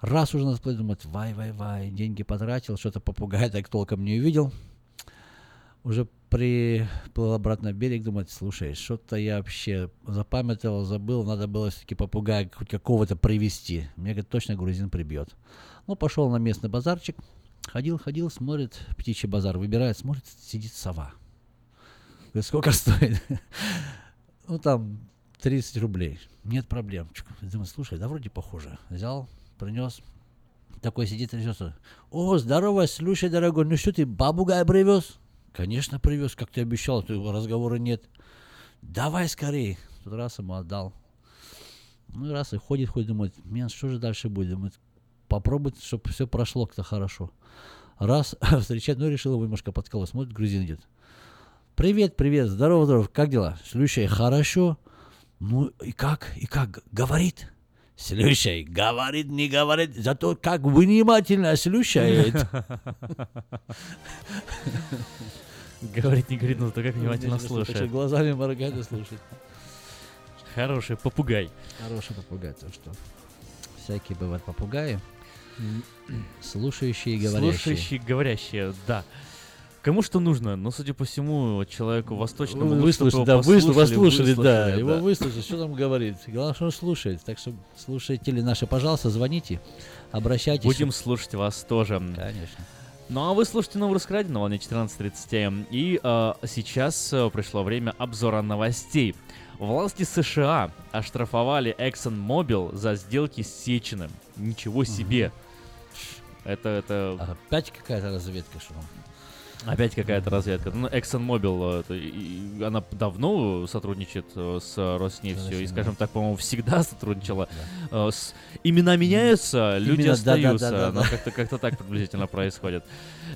Раз уже надо думать, вай-вай-вай, деньги потратил, что-то попугай так толком не увидел. Уже приплыл обратно на берег, думать, слушай, что-то я вообще запамятовал, забыл, надо было все-таки попугая хоть какого-то привести. Мне, говорит, точно грузин прибьет. Ну, пошел на местный базарчик, ходил, ходил, смотрит, птичий базар выбирает, смотрит, сидит сова. Говорит, сколько стоит? Ну, там 30 рублей. Нет проблем. Думаю, слушай, да вроде похоже. Взял, принес. Такой сидит несет. О, здорово, слушай, дорогой, ну что ты, бабугай привез? Конечно, привез, как ты обещал, разговора нет. Давай скорее. Тут раз ему отдал. Ну, раз и ходит, ходит, думает, мен, что же дальше будет? Думает, попробовать, чтобы все прошло как-то хорошо. Раз, встречать, ну, решил его немножко подколоть. Смотрит, грузин идет. Привет, привет, здорово, здорово, как дела? Слушай, хорошо. Ну, и как, и как, говорит? Слушай, говорит, не говорит, зато как внимательно слушает. Говорит, не говорит, но зато как внимательно слушает. Глазами моргает и слушает. Хороший попугай. Хороший попугай, то что всякие бывают попугаи, слушающие и говорящие. Слушающие, говорящие, да. Кому что нужно, но, судя по всему, человеку восточному Вы лучше, выслушали, да, выслушали, послушали, послушали, да, выслушали, его выслушали, что там говорит. Главное, что он слушает. Так что слушатели наши, пожалуйста, звоните, обращайтесь. Будем слушать вас тоже. Конечно. Ну а вы слушаете новый русский радио на волне 14.30 м. И э, сейчас э, пришло время обзора новостей. Власти США оштрафовали ExxonMobil за сделки с Сечиным. Ничего себе. Это, это... Опять какая-то разведка, что? Опять какая-то разведка. Ну, ExxonMobil, э, она давно сотрудничает э, с Роснефтью, и, скажем так, по-моему, всегда сотрудничала. Э, с- Имена меняются, люди Именно, да, да, да, остаются. да, да. как-то как так приблизительно происходит.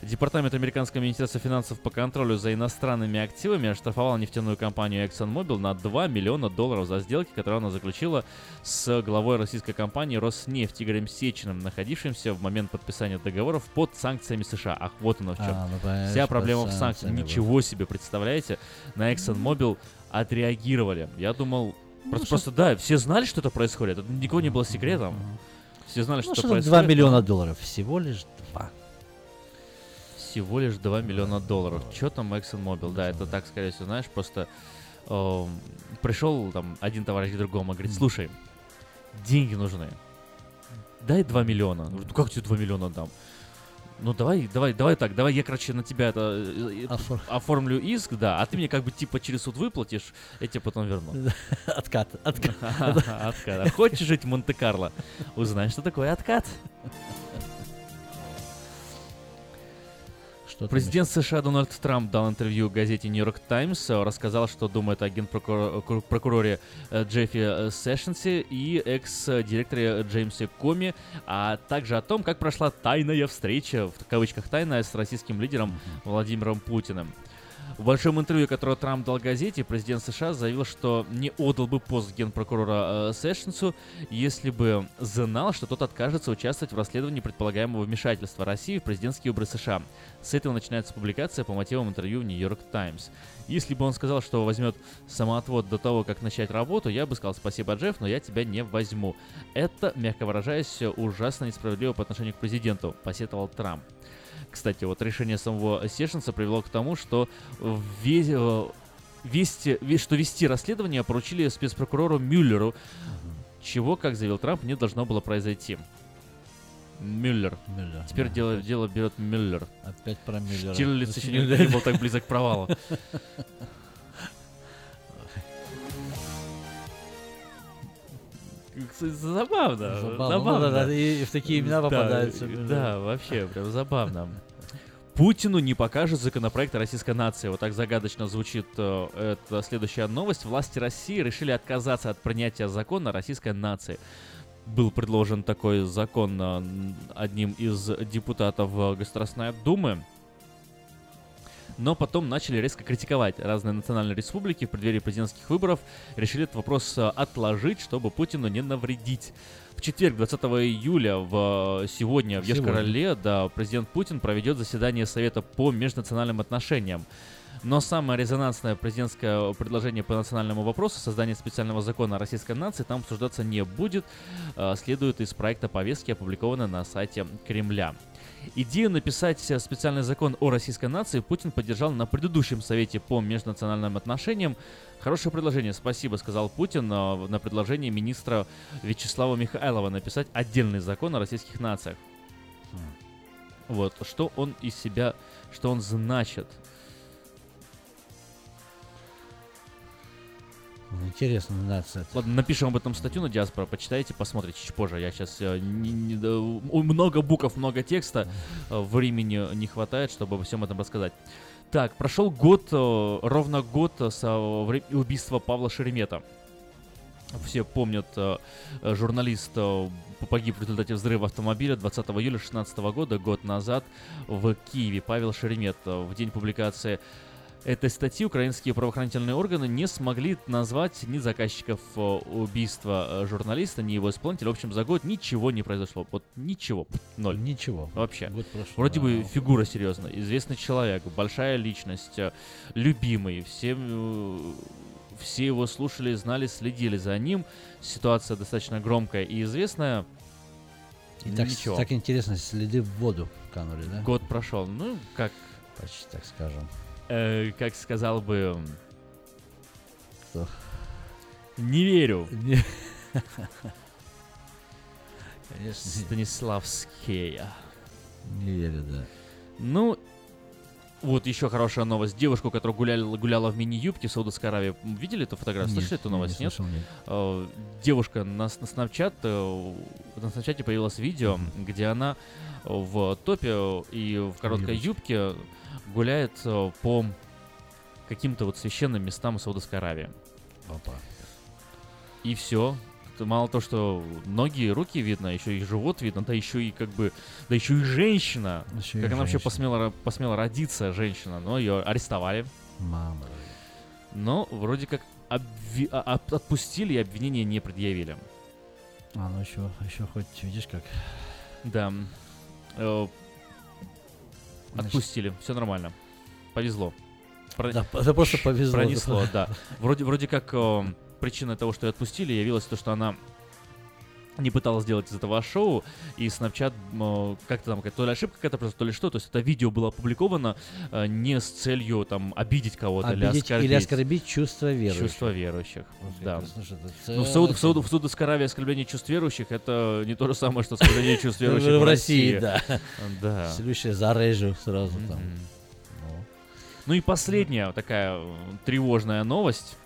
Департамент американского министерства финансов по контролю за иностранными активами оштрафовал нефтяную компанию ExxonMobil на 2 миллиона долларов за сделки, которые она заключила с главой российской компании Роснефть Игорем Сечиным, находившимся в момент подписания договоров под санкциями США. Ах, вот оно в чем. А, ну, понятно, Вся проблема в санкциях. Ничего себе, представляете? На ExxonMobil отреагировали. Я думал... Просто, просто да, все знали, что это происходит. Это никого не было секретом. Все знали, что Ну, это что там 2 происходит. миллиона долларов? Всего лишь 2. Всего лишь 2 миллиона долларов. Что там ExxonMobil? Да, это так, скорее всего, знаешь, просто эм, пришел там один товарищ к другому, говорит, слушай, деньги нужны. Дай 2 миллиона. «Ну как тебе 2 миллиона дам? Ну давай, давай, давай так, давай я, короче, на тебя это э, э, оформлю иск, да, а ты мне как бы типа через суд выплатишь, я тебе потом верну. Откат, откат. Откат. А Хочешь жить в Монте-Карло? Узнай, что такое откат. Что там Президент США Дональд Трамп дал интервью газете Нью-Йорк Таймс, э, рассказал, что думает о генпрокуроре э, Джеффи э, Сэшенсе и экс-директоре Джеймсе Коми, а также о том, как прошла тайная встреча, в кавычках тайная, с российским лидером Владимиром Путиным. В большом интервью, которое Трамп дал газете, президент США заявил, что не отдал бы пост генпрокурора э, Сэшенсу, если бы знал, что тот откажется участвовать в расследовании предполагаемого вмешательства России в президентские выборы США. С этого начинается публикация по мотивам интервью в Нью-Йорк Таймс. Если бы он сказал, что возьмет самоотвод до того, как начать работу, я бы сказал спасибо, Джефф, но я тебя не возьму. Это, мягко выражаясь, ужасно несправедливо по отношению к президенту, посетовал Трамп. Кстати, вот решение самого Сешенса привело к тому, что весь, э, вести, ве- что вести расследование поручили спецпрокурору Мюллеру, чего, как заявил Трамп, не должно было произойти. Мюллер. Мюллер, Теперь да, дело, дело берет Мюллер. Опять про Мюллера. Штирлиц еще Мюллер. не был так близок к провалу. Забавно. Забавно. Забавно. Ну да, да, и в такие имена Да, попадаются. Да, вообще, прям забавно. Путину не покажет законопроект о российской нации. Вот так загадочно звучит э, эта следующая новость. Власти России решили отказаться от принятия закона о российской нации. Был предложен такой закон э, одним из депутатов э, Государственной Думы. Но потом начали резко критиковать разные национальные республики в преддверии президентских выборов. Решили этот вопрос э, отложить, чтобы Путину не навредить. В четверг, 20 июля, в, э, сегодня в. Ешкар-Оле, да, президент Путин проведет заседание Совета по межнациональным отношениям. Но самое резонансное президентское предложение по национальному вопросу, создание специального закона о российской нации, там обсуждаться не будет, э, следует из проекта повестки, опубликованной на сайте Кремля. Идею написать специальный закон о российской нации Путин поддержал на предыдущем совете по межнациональным отношениям. Хорошее предложение, спасибо, сказал Путин э, на предложение министра Вячеслава Михайлова написать отдельный закон о российских нациях. Вот, что он из себя, что он значит. Интересно, нация. Ладно, напишем об этом статью на диаспора, почитайте, посмотрите чуть позже. Я сейчас э, не- не- да, много букв, много текста, э, времени не хватает, чтобы обо всем этом рассказать. Так, прошел год, э, ровно год со убийства Павла Шеремета. Все помнят, э, журналист э, погиб в результате взрыва автомобиля 20 июля 2016 года, год назад, в Киеве. Павел Шеремет. В день публикации этой статьи украинские правоохранительные органы не смогли назвать ни заказчиков э, убийства э, журналиста, ни его исполнителя. В общем, за год ничего не произошло. Вот ничего. Ноль. Ничего. Вообще. Год прошел, Вроде бы да. фигура серьезная, известный человек, большая личность, э, любимый, все, все его слушали, знали, следили за ним. Ситуация достаточно громкая и известная. И так, Ничего. так интересно, следы в воду канули, да? Год прошел. Ну, как, Почти так скажем. Э, как сказал бы... Кто? Не верю. Не- Конечно, Станиславская. не верю, да. Ну, вот еще хорошая новость. Девушку, которая гуляла, гуляла в мини-юбке в Саудовской Аравии. Видели эту фотографию? Нет, Слышали эту не новость? Нет? слышал, нет. Э, Девушка на, на Snapchat, э, на Snapchat появилось видео, где она в топе и в короткой юбке гуляет э, по каким-то вот священным местам Саудовской Аравии. Опа. И все. Мало то, что ноги и руки видно, еще и живот видно, да еще и как бы, да еще и женщина. Еще и как она вообще женщина. посмела, ро- посмела родиться, женщина, но ее арестовали. Мама. Но вроде как обви- а- отпустили и обвинения не предъявили. А, ну еще, еще хоть, видишь как. Да. Отпустили, все нормально. Повезло. Про- Да, это просто повезло. Пронесло, да. Вроде, вроде как э, причиной того, что ее отпустили, явилось то, что она не пыталась сделать из этого шоу, и Snapchat как-то там, то ли ошибка какая-то просто, то ли что, то есть это видео было опубликовано э, не с целью там обидеть кого-то или оскорбить. или оскорбить чувства верующих. Чувства верующих, Вот да. Ну, в, Сауд, в, Сауд- в Саудовской Аравии оскорбление чувств верующих это не то же самое, что оскорбление чувств верующих в России, да. Да. Следующее зарежу сразу там. Ну и последняя такая тревожная новость.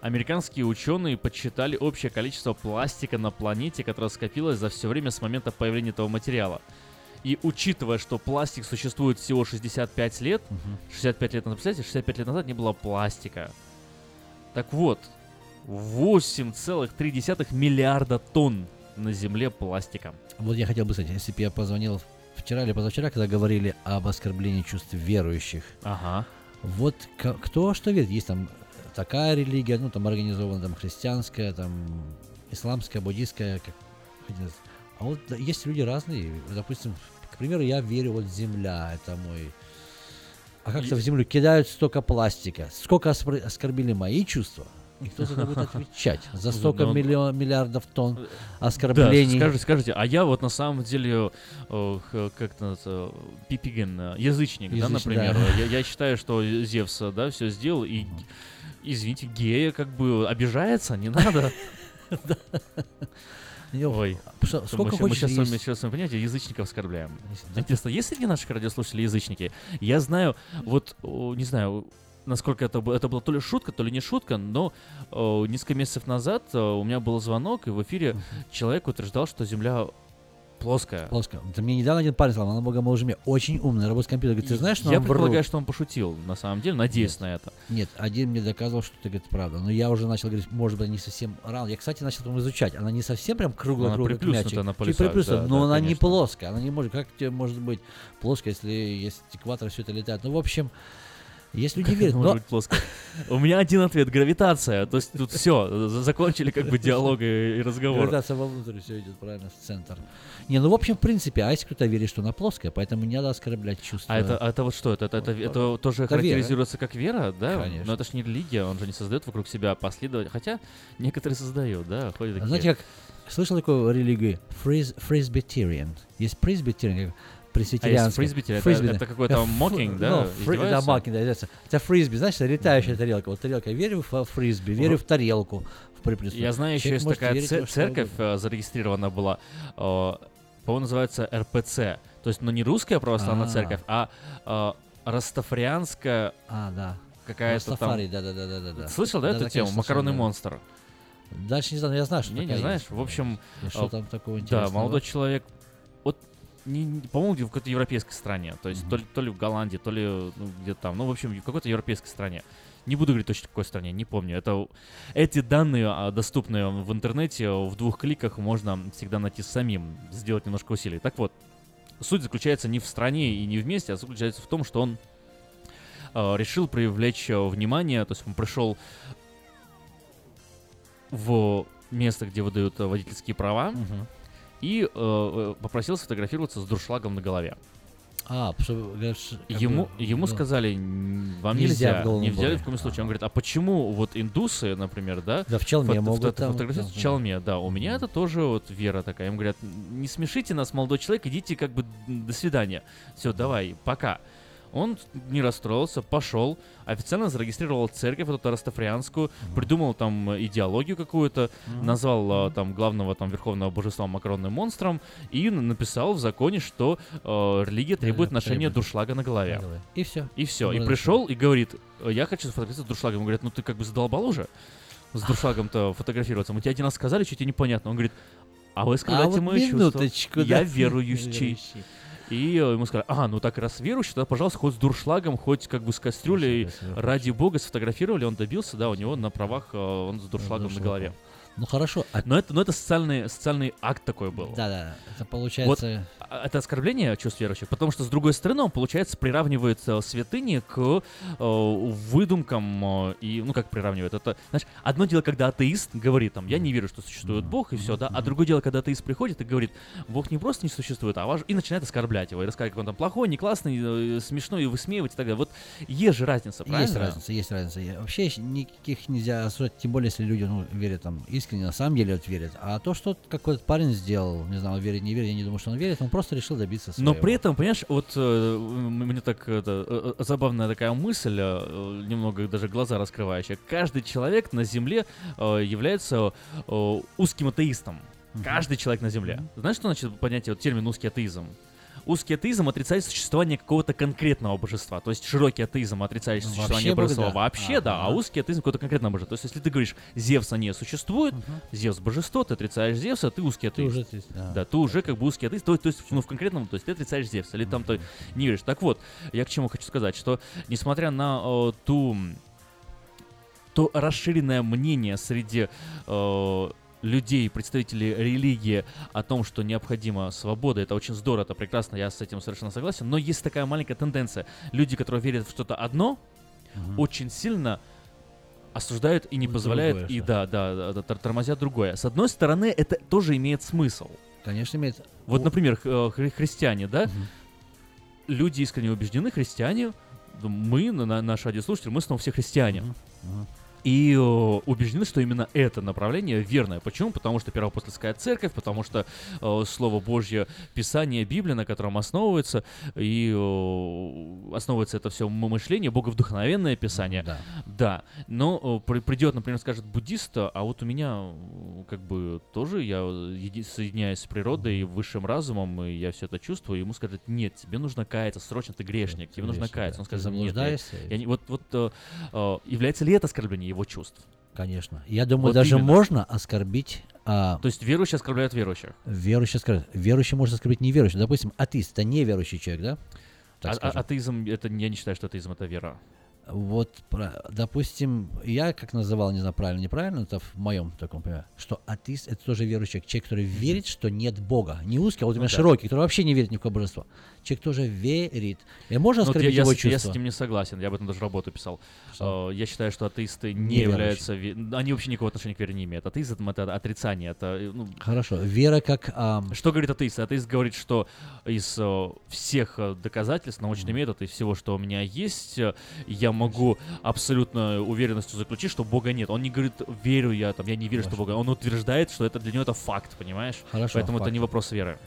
Американские ученые подсчитали общее количество пластика на планете, которое скопилось за все время с момента появления этого материала. И учитывая, что пластик существует всего 65 лет, 65 лет назад, представляете, 65 лет назад не было пластика. Так вот, 8,3 миллиарда тонн на Земле пластика. Вот я хотел бы сказать, если бы я позвонил вчера или позавчера, когда говорили об оскорблении чувств верующих. Ага. Вот кто что верит? Есть там такая религия, ну там организована там христианская, там исламская, буддийская, как. А вот да, есть люди разные. Допустим, к примеру, я верю, вот земля, это мой. А как-то в землю кидают столько пластика. Сколько оскорбили мои чувства? И кто за это будет отвечать? За столько Ну, миллион, миллиардов тонн Да, оскорблений. скажите, скажите, а я вот на самом деле, э, х- как это называется, пипиген, э, язычник, да, Язычник, например. да. Я, я считаю, что Зевс, э, да, все сделал, и, извините, гея как бы обижается, не надо. Ой, мы сколько мы сейчас есть. сейчас понимаете, язычников оскорбляем. Интересно, есть среди наших радиослушателей язычники? Я знаю, вот, не знаю, насколько это, было- это была то ли шутка, то ли не шутка, но несколько месяцев назад у меня был звонок, и в эфире человек утверждал, что Земля плоская. Плоско. Да мне недавно один парень сказал, она бога мы мне очень умный, работает с компьютером. Говорит, ты знаешь, что Я нам врут?» предполагаю, что он пошутил, на самом деле, надеюсь на это. Нет, один мне доказывал, что это говорит правда. Но я уже начал говорить, может быть, не совсем рано. Я, кстати, начал там изучать. Она не совсем прям круглая, Она приплюснута мячик. на Чуть полюсах, да, но да, она не конечно. плоская. Она не может. Как тебе может быть плоская, если есть экватор, все это летает? Ну, в общем, Есть люди верят, но- быть плоско? У меня один ответ — гравитация. То есть тут все, закончили как бы диалог и разговор. Гравитация вовнутрь все идет, правильно, в центр. Не, ну в общем, в принципе, а если кто-то верит, что она плоская, поэтому не надо оскорблять чувства. А это, а это вот что? Это, это, это, это тоже Это вера. характеризуется как вера, да? Конечно. Но это ж не религия, он же не создает вокруг себя последователей. Хотя некоторые создают, да, ходят А такие. знаете, как слышал такую религию? Фриз, фрисбитериан. Есть пресбитериан, как пресвитерианская. фрисбитериан? Это- Фрисби, это какой-то Э, mocking, да, Ну, фри- да, mocking, да. Это фрисби, знаешь, это летающая тарелка. Вот тарелка. Верю в фрисби, верю в тарелку. В приплюску. Я знаю, еще есть такая церковь э, зарегистрирована была, э, по-моему, называется РПЦ. То есть, ну не русская православная А. церковь, а э, растафарианская А, да. какая-то там... Растафари, да-да-да-да-да. Слышал, да, Да-да, эту тему? Макаронный слышал, да. монстр. Дальше не знаю, но я знаю, что Не, не знаешь? есть. В общем, что э, там такого Да, интересного? молодой человек, не, по-моему, в какой-то европейской стране, то есть то, ли, то ли в Голландии, то ли ну, где-то там, ну, в общем, в какой-то европейской стране. Не буду говорить точно в какой стране, не помню. Это эти данные а, доступны в интернете, в двух кликах можно всегда найти самим, сделать немножко усилий. Так вот, суть заключается не в стране и не в месте, а заключается в том, что он э, решил привлечь э, внимание, то есть он пришел в место, где выдают водительские права, и э, э, попросил сфотографироваться с дуршлагом на голове. А, Ему, бы, ему да. сказали, «Н- вам Нельзя нельзя, в головном не взяли уборе». в коем случае. Он говорит, а почему вот индусы, например, да, Да, в челме фото- могут фото- там, фотографируются да, в челме, да, у меня это тоже вот вера такая. Им говорят, не смешите нас, молодой человек, идите как бы до свидания. Все, давай, пока. Он не расстроился, пошел, официально зарегистрировал церковь, эту растафрианскую, придумал там э, идеологию какую-то, Мгм. назвал э, там главного там верховного божества макаронным монстром и написал в законе, что э, религия требует Да, ношения дуршлага на голове. И всё. И все. И Можно пришел и говорит, «Э, я хочу сфотографироваться с дуршлагом. Говорят, ну ты как бы задолбал уже с дуршлагом-то фотографироваться. Мы тебе один раз сказали, что тебе непонятно. Он говорит, а вы оскорбляете вот мои чувства. минуточку, Я да, верующий. верующий. И ему сказали, а, ну так раз верующий, тогда, пожалуйста, хоть с дуршлагом, хоть как бы с кастрюлей. Ради бога сфотографировали, он добился, да, у него на правах э, он с дуршлагом на голове. Ну хорошо. а- Но это, но это социальный, социальный акт такой был. Да-да, это Вот получается... а, это оскорбление чувств верующих, потому что, с другой стороны, он, получается, приравнивает святыни к э, выдумкам э, и, ну, как приравнивает, это, знаешь, одно дело, когда атеист говорит, там, я не верю, что существует Бог, и все, да, а другое дело, когда атеист приходит и говорит, Бог не просто не существует, а ваш... и начинает оскорблять его, и рассказывать, как он там плохой, не классный, э, смешной, и высмеивать и так далее. Вот есть же разница, правильно? Есть разница, есть разница. Вообще никаких нельзя осуждать, тем более, если люди ну, верят там искренне, на самом деле вот верят. А то, что какой-то парень сделал, не знаю, верит, не верит, я не думаю, что он верит, он просто решил добиться своего. Но при этом, понимаешь, вот э, мне так это, э, э, забавная такая мысль, э, немного даже глаза раскрывающая. Каждый человек на Земле э, является э, узким атеистом. Каждый человек на Земле. Знаешь, что значит понятие, вот термин узкий атеизм? Узкий атеизм отрицает существование какого-то конкретного божества. То есть широкий атеизм отрицает Ну, существование вообще божества да. вообще, да, а узкий атеизм какого-то конкретного божества. То есть если ты говоришь, Зевса не существует, Зевс божество, ты отрицаешь Зевса, ты узкий Ты атеист. уже атеист, да. Да, ты уже как бы узкий атеист, то, то есть, ну, в конкретном, то есть ты отрицаешь Зевса, или там ты не веришь. Так вот, я к чему хочу сказать, что несмотря на э, ту то расширенное мнение среди э, людей, представителей религии о том, что необходима свобода, это очень здорово, это прекрасно, я с этим совершенно согласен, но есть такая маленькая тенденция. Люди, которые верят в что-то одно, очень сильно осуждают и не позволяют, Другое, и да, да, да, да, тор- тормозят другое. С одной стороны, это тоже имеет смысл. Конечно, имеет... Вот, например, э, хри- христиане, да? Люди искренне убеждены, христиане, мы, на- на- наши радиослушатели, мы снова все христиане. мгм. И э, убеждены, что именно это направление верное. Почему? Потому что Первоапостольская церковь, потому что э, Слово Божье, Писание, Библия, на котором основывается, и э, основывается это все мышление, боговдухновенное Писание. Да. Да, но э, при- придет, например, скажет буддист, а вот у меня как бы тоже я еди- соединяюсь с природой и высшим разумом, и я все это чувствую, и ему скажет, нет, тебе нужно каяться, срочно, ты грешник, тебе нужно каяться. да. Он скажет, нет, я- я вот, вот э, является ли это оскорбление его чувств? Конечно. Я думаю, Вот даже именно. можно оскорбить... а, То есть верующие оскорбляют верующих. Верующий оскорбляет. Верующий может оскорбить неверующий. Допустим, атеист — это неверующий человек, да? Так А- а- скажем. атеизм, это, я не считаю, что атеизм это вера. Вот, допустим, я как называл, не знаю, правильно, неправильно, это в моем таком понимании, что атеист это тоже верующий человек, человек, который верит, что нет Бога. Не узкий, а вот Ну именно да. широкий, который вообще не верит ни в какое божество. Человек тоже верит. И можно Ну, оскорбить я, его я с, я с чувства? этим не согласен, я об этом даже работу писал. Что? Э, Я считаю, что атеисты не Неверующие. являются... ве- Они вообще никакого отношения к вере не имеют. Атеизм — это отрицание, это... э, ну, Хорошо. Вера как... ам, Что говорит атеист? Атеист говорит, что из э, всех э, доказательств, научных методов и всего, что у меня есть, я могу абсолютно уверенностью заключить, что Бога нет. Он не говорит, верю я, там, я не верю, что Хорошо. Бога. Он утверждает, что это для него это факт, понимаешь? Хорошо, Поэтому это факт. не вопрос веры.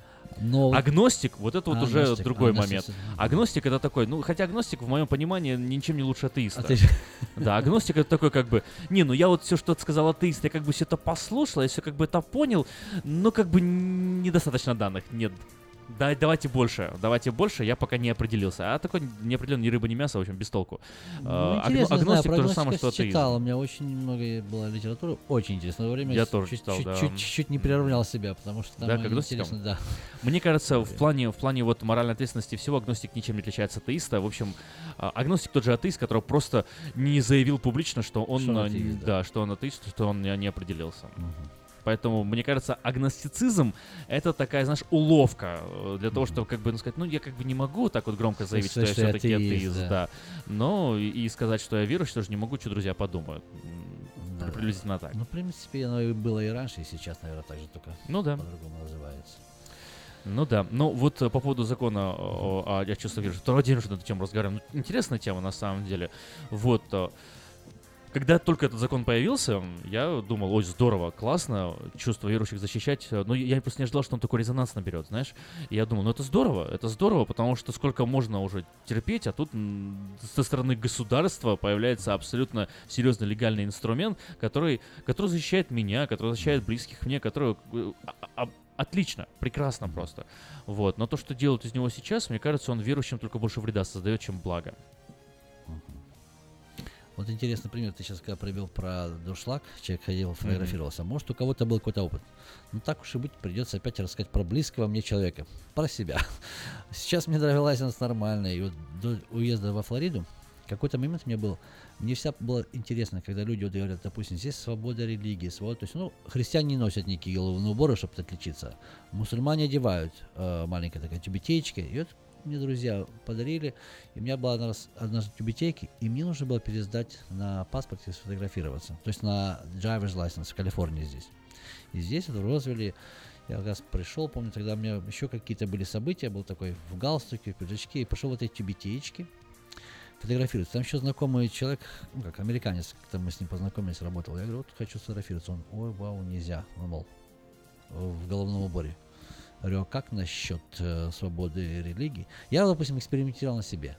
Но... Агностик, вот это вот уже Агностик, другой агностик, момент. Агностик это такой, ну, хотя агностик, в моем понимании, ничем не лучше атеиста. А ты- Да, агностик это такой как бы, не, ну я вот все, что сказал атеист, я как бы все это послушал, я все как бы это понял, но как бы недостаточно данных, нет. Да, давайте больше, давайте больше, я пока не определился. А такой не определен ни рыба, ни мясо, в общем, без толку. Ну, А, агно- интересно, знаю, агностик про то же самое, что атеизм. читал, у меня очень много была литературы, очень интересно. Во время Я с- тоже чуть, читал, чуть, да. чуть, чуть не приравнял себя, потому что там Да, интересно, да. Мне кажется, в плане, в плане вот моральной ответственности всего агностик ничем не отличается от атеиста. В общем, а, агностик тот же атеист, который просто не заявил публично, что он, Что он а, атеист, да. что он атеист, что он не, не определился. Поэтому, мне кажется, агностицизм это такая, знаешь, уловка э, для того, чтобы как бы ну, сказать, ну я как бы не могу так вот громко заявить, что, я что я все-таки атеист, да. да. Но и, сказать, что я верующий, тоже не могу, что друзья подумают. Да. Приблизительно так. Ну, в принципе, оно и было и раньше, и сейчас, наверное, так же, только Ну да. по-другому называется. Ну да, ну вот э, по поводу закона о, о, о чувстве веры, второй день уже на эту тему разговариваем. Ну, интересная тема на самом деле. Вот, э, когда только этот закон появился, я думал, ой, здорово, классно, чувство верующих защищать. Но я просто не ожидал, что он такой резонанс наберет, знаешь. И я думал, ну это здорово, это здорово, потому что сколько можно уже терпеть, а тут со стороны государства появляется абсолютно серьезный легальный инструмент, который, который защищает меня, который защищает близких мне, который э, а- а- отлично, прекрасно просто. Вот. Но то, что делают из него сейчас, мне кажется, он верующим только больше вреда создает, чем благо. Вот интересный пример, ты сейчас когда привел про дуршлаг, человек ходил, фотографировался. Может, у кого-то был какой-то опыт. Ну, так уж и быть, придется опять рассказать про близкого мне человека, про себя. Сейчас мне драйвилайзенс лайсенс нормальный, и вот до уезда во Флориду какой-то момент мне был, мне вся было интересно, когда люди вот говорят, допустим, здесь свобода религии, свобода, то есть, ну, христиане не носят никакие головные уборы, чтобы отличиться, мусульмане одевают э, маленькая такая тюбетеечка, и вот мне друзья подарили, и у меня была раз- однажды тюбетейки, и мне нужно было пересдать на паспорте сфотографироваться, то есть на driver's license в Калифорнии здесь. И здесь в Розвилле я как раз пришел, помню, тогда у меня еще какие-то были события, был такой в галстуке, в пиджачке, и пошел в этой тюбетеечке, фотографироваться. Там еще знакомый человек, ну как американец, как-то мы с ним познакомились, работал. Я говорю, вот хочу сфотографироваться. Он, ой, вау, нельзя. Он, мол, в головном уборе. Говорю, а как насчет э, свободы религии? Я, допустим, экспериментировал на себе.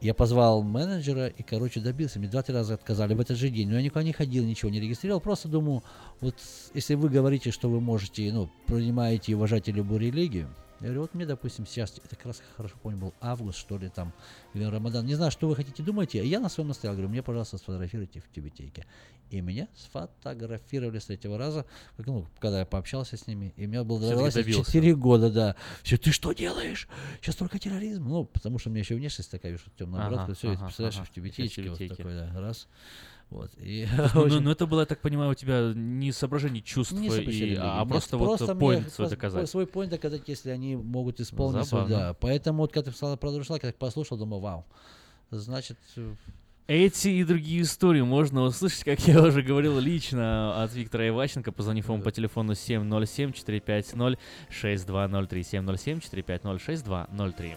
Я позвал менеджера и, короче, добился. Мне два-три раза отказали в этот же день. Но я никуда не ходил, ничего не регистрировал. Просто думаю, вот если вы говорите, что вы можете, ну, принимаете и уважаете любую религию, я говорю, вот мне, допустим, сейчас, это как раз хорошо помню, был август, что ли, там, или Рамадан. Не знаю, что вы хотите, думаете. Я на своем настоял, говорю, мне, пожалуйста, сфотографируйте в тюбетейке. И меня сфотографировали с третьего раза, как, ну, когда я пообщался с ними. И у меня был Всё-таки драйвер добился. 4 года, да. Все, ты что делаешь? Сейчас только терроризм. Ну, потому что у меня еще внешность такая, вижу, темная Ага, бородка. Все, ага, представляешь, ага. в тюбетейке, вот такой, да, раз. Вот. И Ну, очень- ну, ну, это было, я так понимаю, у тебя не соображение чувств, не и- а нет, просто, вот мне поинт свой доказать. Свой поинт доказать, если они могут исполнить свой, да. Поэтому вот когда ты сказала про Друшлаг, я так послушал, думаю, вау. Значит, э, Эти и другие истории можно услышать, как я уже говорил, лично от Виктора Иващенко, позвонив ему по телефону 707-450-6203, 707-450-6203.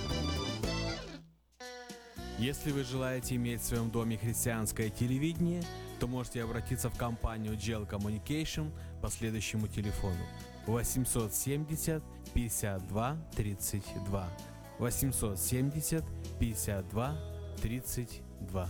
Если вы желаете иметь в своем доме христианское телевидение, то можете обратиться в компанию Gel Communication по следующему телефону 870 52 32 870 52 32.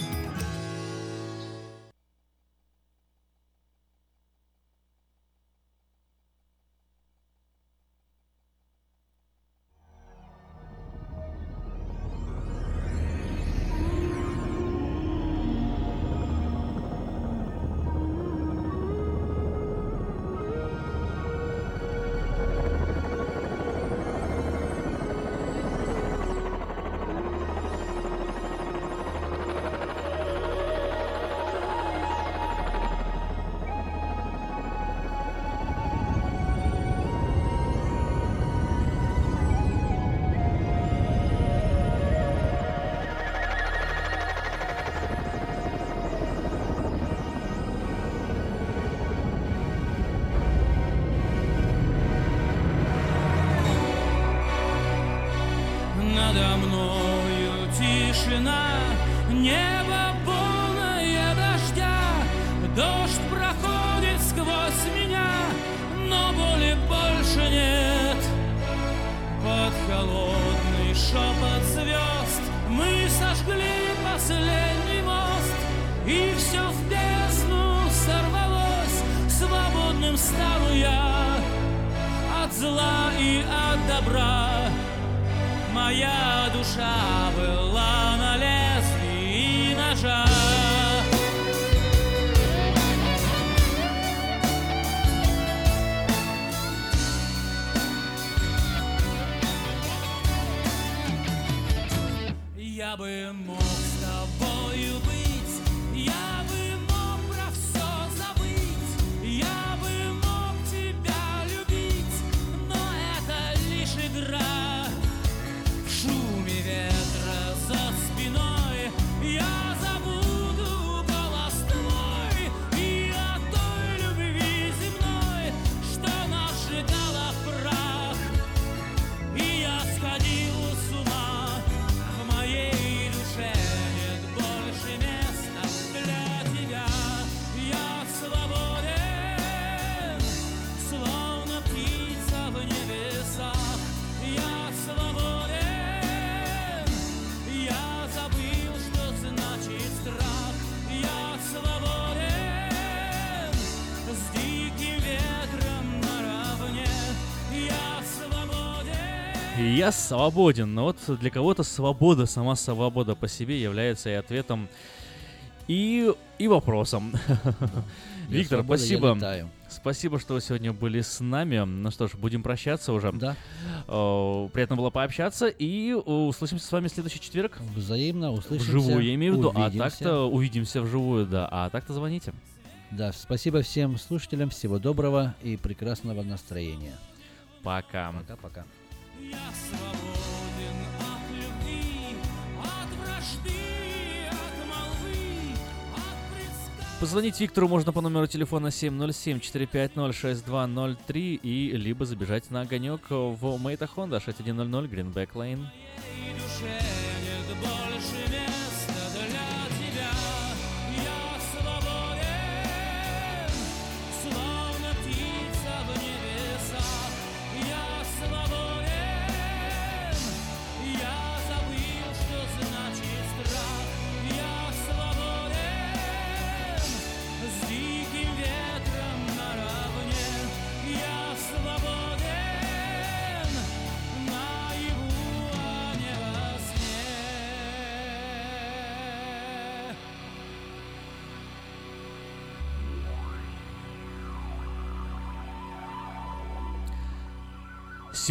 Свободен, но вот для кого-то свобода, сама свобода по себе является и ответом и, и вопросом. Виктор, спасибо. Спасибо, что вы сегодня были с нами. Ну что ж, будем прощаться уже. Да. Э, Приятно было пообщаться. И услышимся с вами в следующий четверг. Взаимно услышимся. Вживую, я имею в виду. А так-то увидимся вживую, да. А так-то звоните. Да, спасибо всем слушателям, всего доброго и прекрасного настроения. Пока. Пока-пока. Позвонить Виктору можно по номеру телефона 707-450-6203 и либо забежать на огонек в Мейта Honda 6100 Greenback Lane.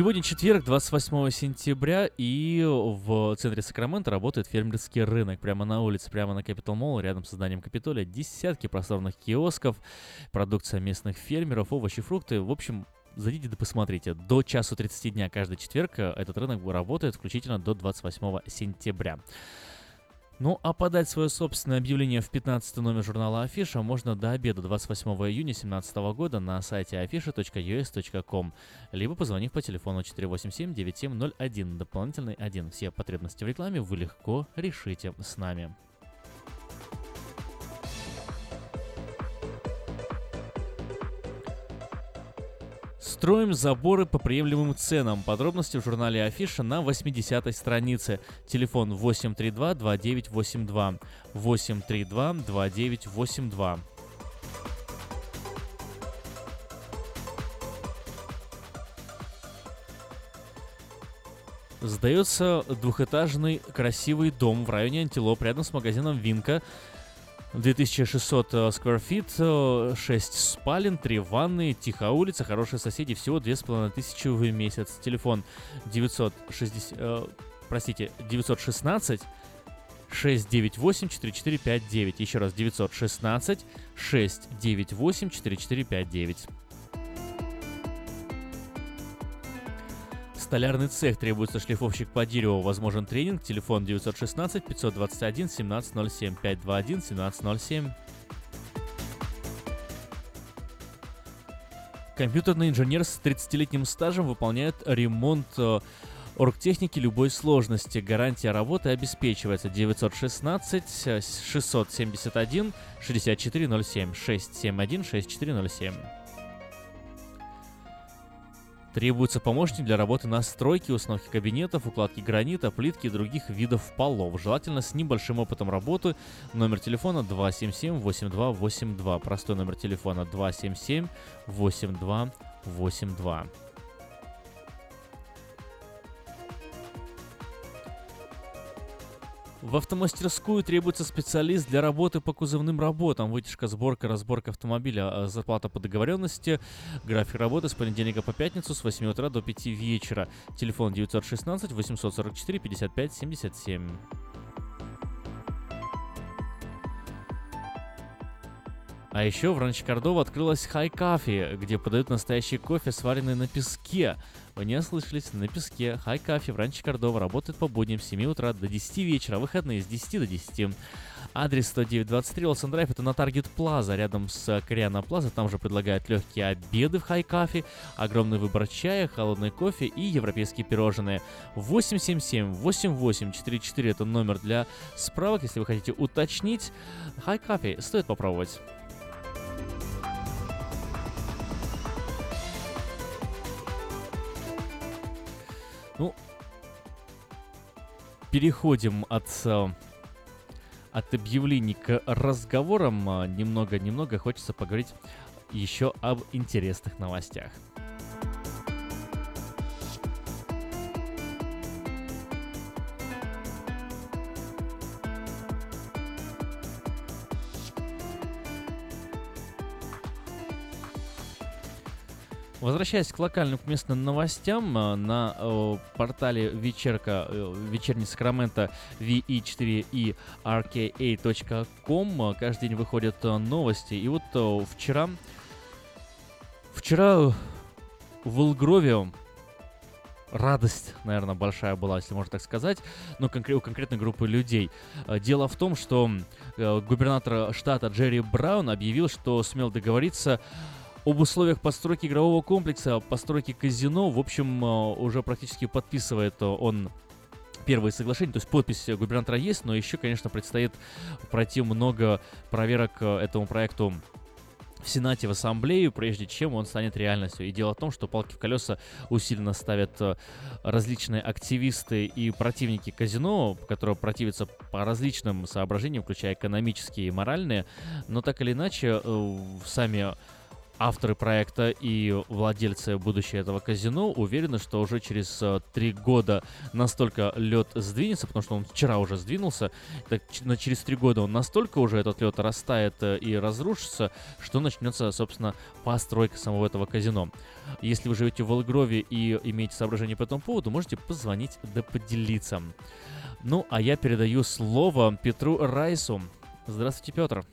Сегодня четверг, 28 сентября, и в центре Сакрамента работает фермерский рынок. Прямо на улице, прямо на Capital Mall, рядом с зданием Капитолия. Десятки просторных киосков, продукция местных фермеров, овощи, фрукты. В общем, зайдите да посмотрите. До часу 30 дня каждый четверг э, этот рынок работает, включительно до 28 сентября. Ну, а подать свое собственное объявление в 15 номер журнала Афиша можно до обеда 28 июня 2017 года на сайте afisha.us.com, либо позвонив по телефону 487-9701, дополнительный 1. Все потребности в рекламе вы легко решите с нами. Строим заборы по приемлемым ценам. Подробности в журнале Афиша на 80 странице. Телефон 832-2982. 832-2982. Сдается двухэтажный красивый дом в районе Антилоп рядом с магазином Винка. 2600 э, square feet, 6 спален, 3 ванны, тихая улица, хорошие соседи, всего 2500 в месяц. Телефон 960, э, простите, 916 698 4459. Еще раз, 916 698 4459. Столярный цех требуется шлифовщик по дереву. Возможен тренинг. Телефон 916 521 1707 521 1707. Компьютерный инженер с 30-летним стажем выполняет ремонт э, оргтехники любой сложности. Гарантия работы обеспечивается 916 э, 671 6407 671 6407. Требуется помощник для работы на стройке, установки кабинетов, укладки гранита, плитки и других видов полов. Желательно с небольшим опытом работы. Номер телефона 277-8282. Простой номер телефона 277-8282. В автомастерскую требуется специалист для работы по кузовным работам. Вытяжка, сборка, разборка автомобиля, а, зарплата по договоренности. График работы с понедельника по пятницу с 8 утра до 5 вечера. Телефон 916 844 55 77. А еще в Ранче Кордова открылась Хай Кафе, где подают настоящий кофе, сваренный на песке. Вы не ослышались, на песке. Хай Кафе в Ранче Кордова работает по будням с 7 утра до 10 вечера, выходные с 10 до 10. Адрес 10923 Лосан Драйв, это на Таргет Плаза, рядом с Кориана Плаза. Там же предлагают легкие обеды в Хай Кафе, огромный выбор чая, холодный кофе и европейские пирожные. 877-8844 это номер для справок, если вы хотите уточнить. Хай Кафе стоит попробовать. Ну, переходим от, э, от объявлений к разговорам. Э, Немного-немного хочется поговорить еще об интересных новостях. Возвращаясь к локальным к местным новостям, э, на э, портале вечерка, э, вечерний Сакраменто ve4 и rka.com э, каждый день выходят э, новости. И вот э, вчера, вчера в Илгрове радость, наверное, большая была, если можно так сказать, но конкре- у конкретной группы людей. Э, Дело в том, что э, губернатор штата Джерри Браун объявил, что смел договориться об условиях постройки игрового комплекса, постройки казино. В общем, э, уже практически подписывает он первые соглашения, то есть подпись губернатора есть, но еще, конечно, предстоит пройти много проверок э, этому проекту в Сенате, в Ассамблею, прежде чем он станет реальностью. И дело в том, что палки в колеса усиленно ставят э, различные активисты и противники казино, которые противятся по различным соображениям, включая экономические и моральные. Но так или иначе, сами авторы проекта и владельцы будущего этого казино уверены, что уже через э, три года настолько лед сдвинется, потому что он вчера уже сдвинулся, так через три года он настолько уже этот лед растает э, и разрушится, что начнется, собственно, постройка самого этого казино. Если вы живете в Волгрове и имеете соображения по этому поводу, можете позвонить да поделиться. Ну, а я передаю слово Петру Райсу. Здравствуйте, Петр.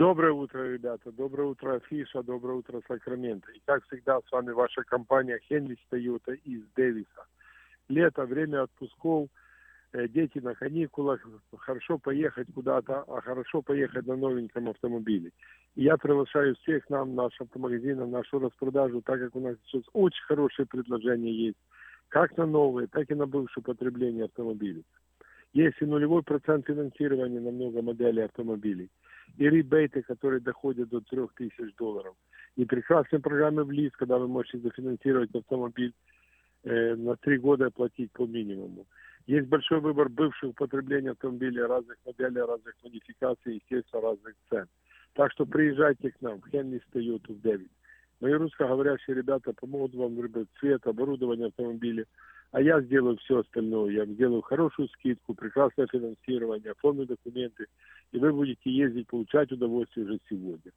Доброе утро, ребята. Доброе утро, Афиша. Доброе утро, Сакраменто. И как всегда, с вами ваша компания Хенли Тойота из Дэвиса. Лето, время отпусков, э, дети на каникулах. Хорошо поехать куда-то, а хорошо поехать на новеньком автомобиле. И я приглашаю всех нам, наш автомагазин, на нашу распродажу, так как у нас сейчас очень хорошие предложения есть. Как на новые, так и на бывшее потребление автомобилей. Есть и нулевой процент финансирования на много моделей автомобилей. И ребейты, которые доходят до 3000 долларов. И прекрасные программы в ЛИЗ, когда вы можете зафинансировать автомобиль э, на три года и платить по минимуму. Есть большой выбор бывших употребления автомобилей разных моделей, разных модификаций, естественно, разных цен. Так что приезжайте к нам в Хенли Тойоту в Дэвид. Мои русскоговорящие ребята помогут вам выбрать цвет, оборудование автомобиля. А я сделаю все остальное. Я сделаю хорошую скидку, прекрасное финансирование, оформлю документы. И вы будете ездить, получать удовольствие уже сегодня.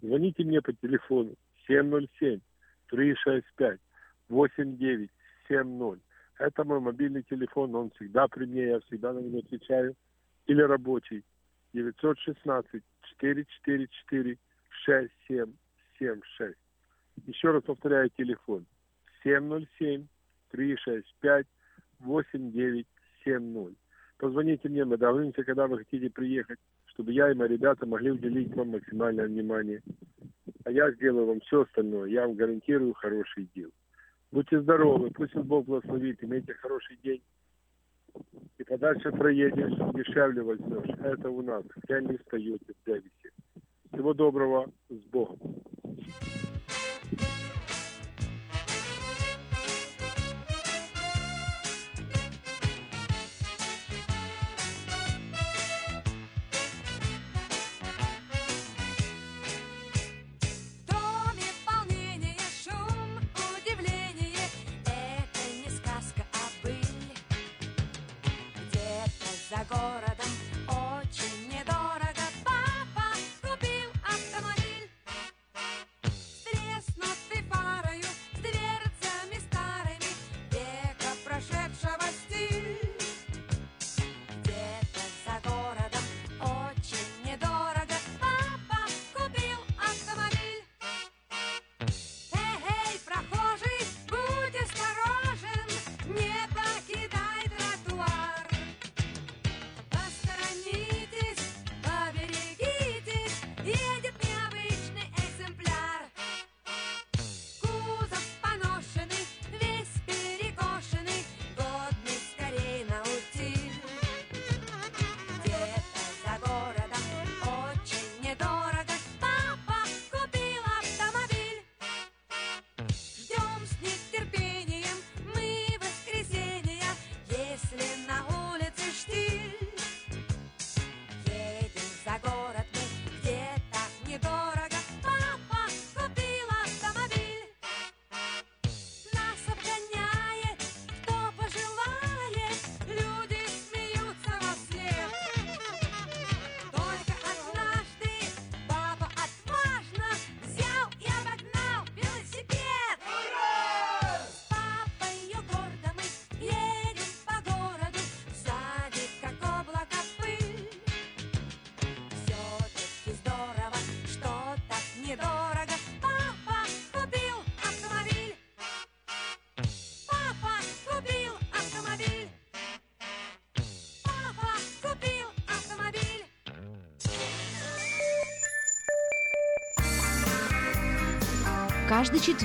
Звоните мне по телефону 707-365-8970. Это мой мобильный телефон, он всегда при мне, я всегда на него отвечаю. Или рабочий 916-444-6776. Еще раз повторяю телефон 707-365-8970. Позвоните мне, мы договоримся, когда вы хотите приехать, чтобы я и мои ребята могли уделить вам максимальное внимание. А я сделаю вам все остальное. Я вам гарантирую хороший дел. Будьте здоровы, пусть Бог благословит, имейте хороший день. И подальше проедешь, дешевле возьмешь. Это у нас. в Хенли встаете в Дэвисе. Всего доброго, с Богом.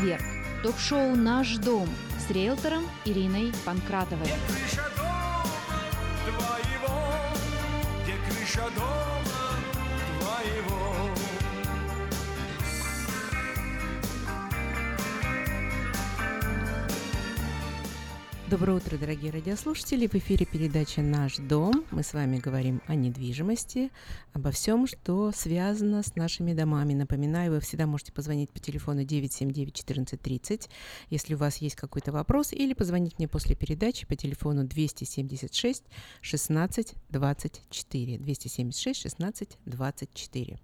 Четверг ток-шоу «Наш дом» с риэлтором Ириной Панкратовой. Доброе утро, дорогие радиослушатели. В эфире передача «Наш дом». Мы с вами говорим о недвижимости, обо всем, что связано с нашими домами. Напоминаю, вы всегда можете позвонить по телефону 979-1430, если у вас есть какой-то вопрос, или позвонить мне после передачи по телефону 276 16 24. 276 16 24.